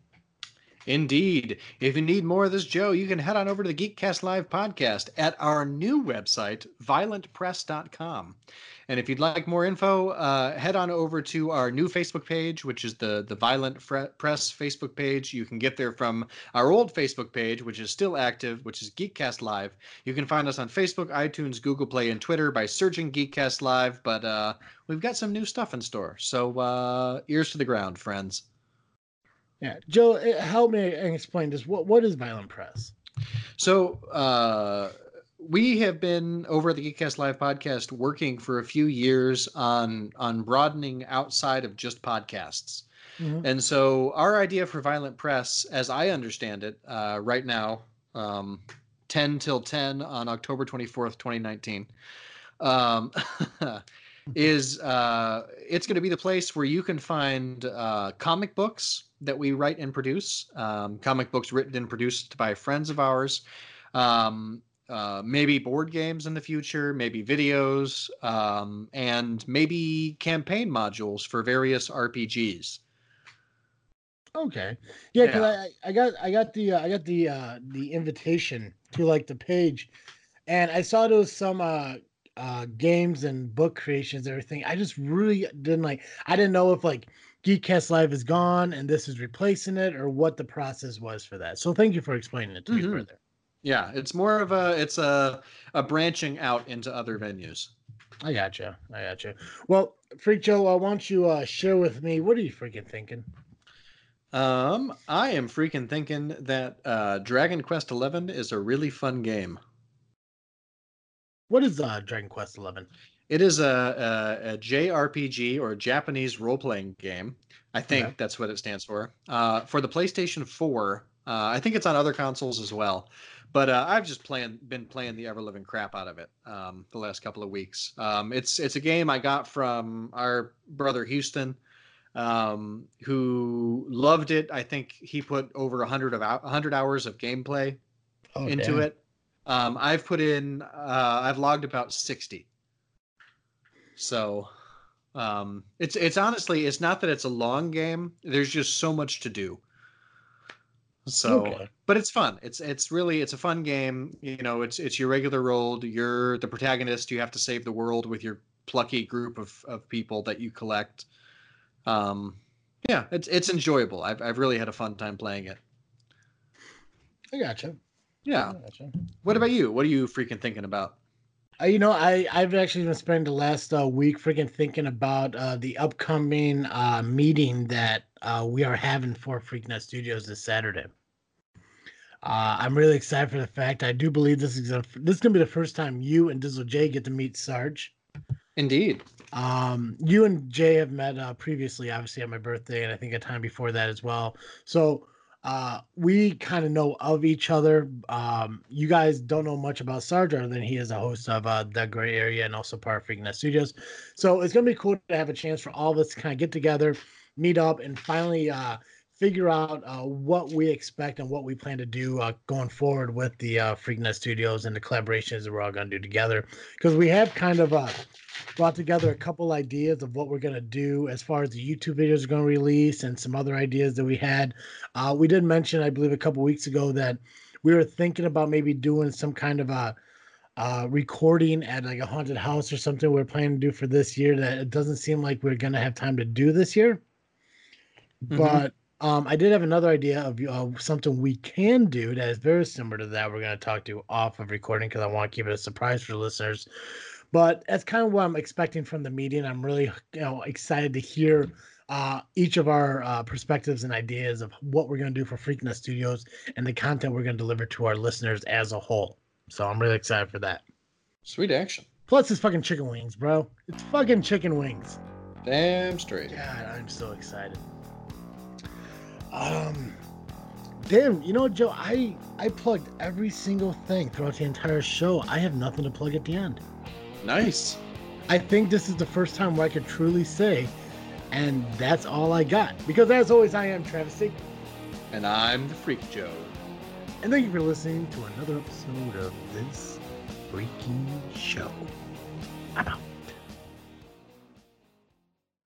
Indeed. If you need more of this, Joe, you can head on over to the Geekcast Live podcast at our new website, violentpress.com. And if you'd like more info, uh, head on over to our new Facebook page, which is the the Violent Fre- Press Facebook page. You can get there from our old Facebook page, which is still active, which is Geekcast Live. You can find us on Facebook, iTunes, Google Play, and Twitter by searching Geekcast Live. But uh, we've got some new stuff in store, so uh, ears to the ground, friends. Yeah, Joe, eh, help me explain this. What what is Violent Press? So uh, we have been over at the Geekcast Live podcast working for a few years on on broadening outside of just podcasts. Mhm. And so our idea for Violent Press, as I understand it, uh, right now, um, 10 till 10 on October 24th, 2019, um, is uh, it's going to be the place where you can find uh, comic books that we write and produce, um, comic books written and produced by friends of ours. Um, uh, maybe board games in the future, maybe videos, um, and maybe campaign modules for various RPGs. Okay. Yeah, because Yeah. I, I got I got the uh, I got the uh the invitation to like the page, and I saw there was some uh uh games and book creations and everything. I just really didn't like. I didn't know if like Geekcast Live is gone and this is replacing it or what the process was for that. So thank you for explaining it to me Mhm. further. Yeah, it's more of a it's a a branching out into other venues. I gotcha. I gotcha. Well, Freak Joe, uh, why don't you uh share with me what are you freaking thinking? Um, I am freaking thinking that uh, Dragon Quest Eleven is a really fun game. What is uh Dragon Quest Eleven? It is a, a, a JRPG or a Japanese role playing game. I think Okay. that's what it stands for. Uh, for the PlayStation 4, uh, I think it's on other consoles as well. But uh, I've just playing, been playing the ever living crap out of it um, the last couple of weeks. Um, it's it's a game I got from our brother Houston, um, who loved it. I think he put over hundred of hou- hundred hours of gameplay Oh, into damn. it. Um, I've put in, uh, I've logged about 60. So, um, it's, it's honestly, it's not that it's a long game. There's just so much to do. So, Okay. but it's fun. It's, it's really, it's a fun game. You know, it's, it's your regular road. You're the protagonist. You have to save the world with your plucky group of, of people that you collect. Um, yeah, it's, it's enjoyable. I've, I've really had a fun time playing it. I gotcha. Yeah. Gotcha. What about you? What are you freaking thinking about? Uh, you know, I I've actually been spending the last uh, week freaking thinking about uh, the upcoming uh, meeting that uh, we are having for Freaknet Studios this Saturday. Uh, I'm really excited for the fact I do believe this is gonna, this is gonna be the first time you and Dizzle J get to meet Sarge. Indeed. Um, you and Jay have met uh, previously, obviously at my birthday, and I think a time before that as well. So uh, we kind of know of each other. Um, you guys don't know much about Sarge other than he is a host of uh, the Gray Area and also part of FreakNet Studios. So it's gonna be cool to have a chance for all of us to kind of get together, meet up, and finally uh, figure out uh, what we expect and what we plan to do uh, going forward with the uh, Freaknet Studios and the collaborations that we're all gonna do together. Because we have kind of uh, brought together a couple ideas of what we're going to do as far as the YouTube videos are going to release and some other ideas that we had. Uh, we did mention, I believe, a couple weeks ago that we were thinking about maybe doing some kind of a uh, recording at like a haunted house or something we're planning to do for this year that it doesn't seem like we're going to have time to do this year. Mhm. But um, I did have another idea of uh, something we can do that is very similar to that. We're going to talk to off of recording because I want to keep it a surprise for listeners. But that's kind of what I'm expecting from the meeting. I'm really, you know, excited to hear uh, each of our uh, perspectives and ideas of what we're going to do for FreakNet Studios and the content we're going to deliver to our listeners as a whole. So I'm really excited for that. Sweet action. Plus, it's fucking chicken wings, bro. It's fucking chicken wings. Damn straight. God, I'm so excited. Um, damn, you know, Joe, I I plugged every single thing throughout the entire show. I have nothing to plug at the end. Nice. I think this is the first time where I could truly say, and that's all I got. Because as always, I am Travis Sig, And I'm the Freak Joe. and thank you for listening to another episode of this freaking show. I'm out.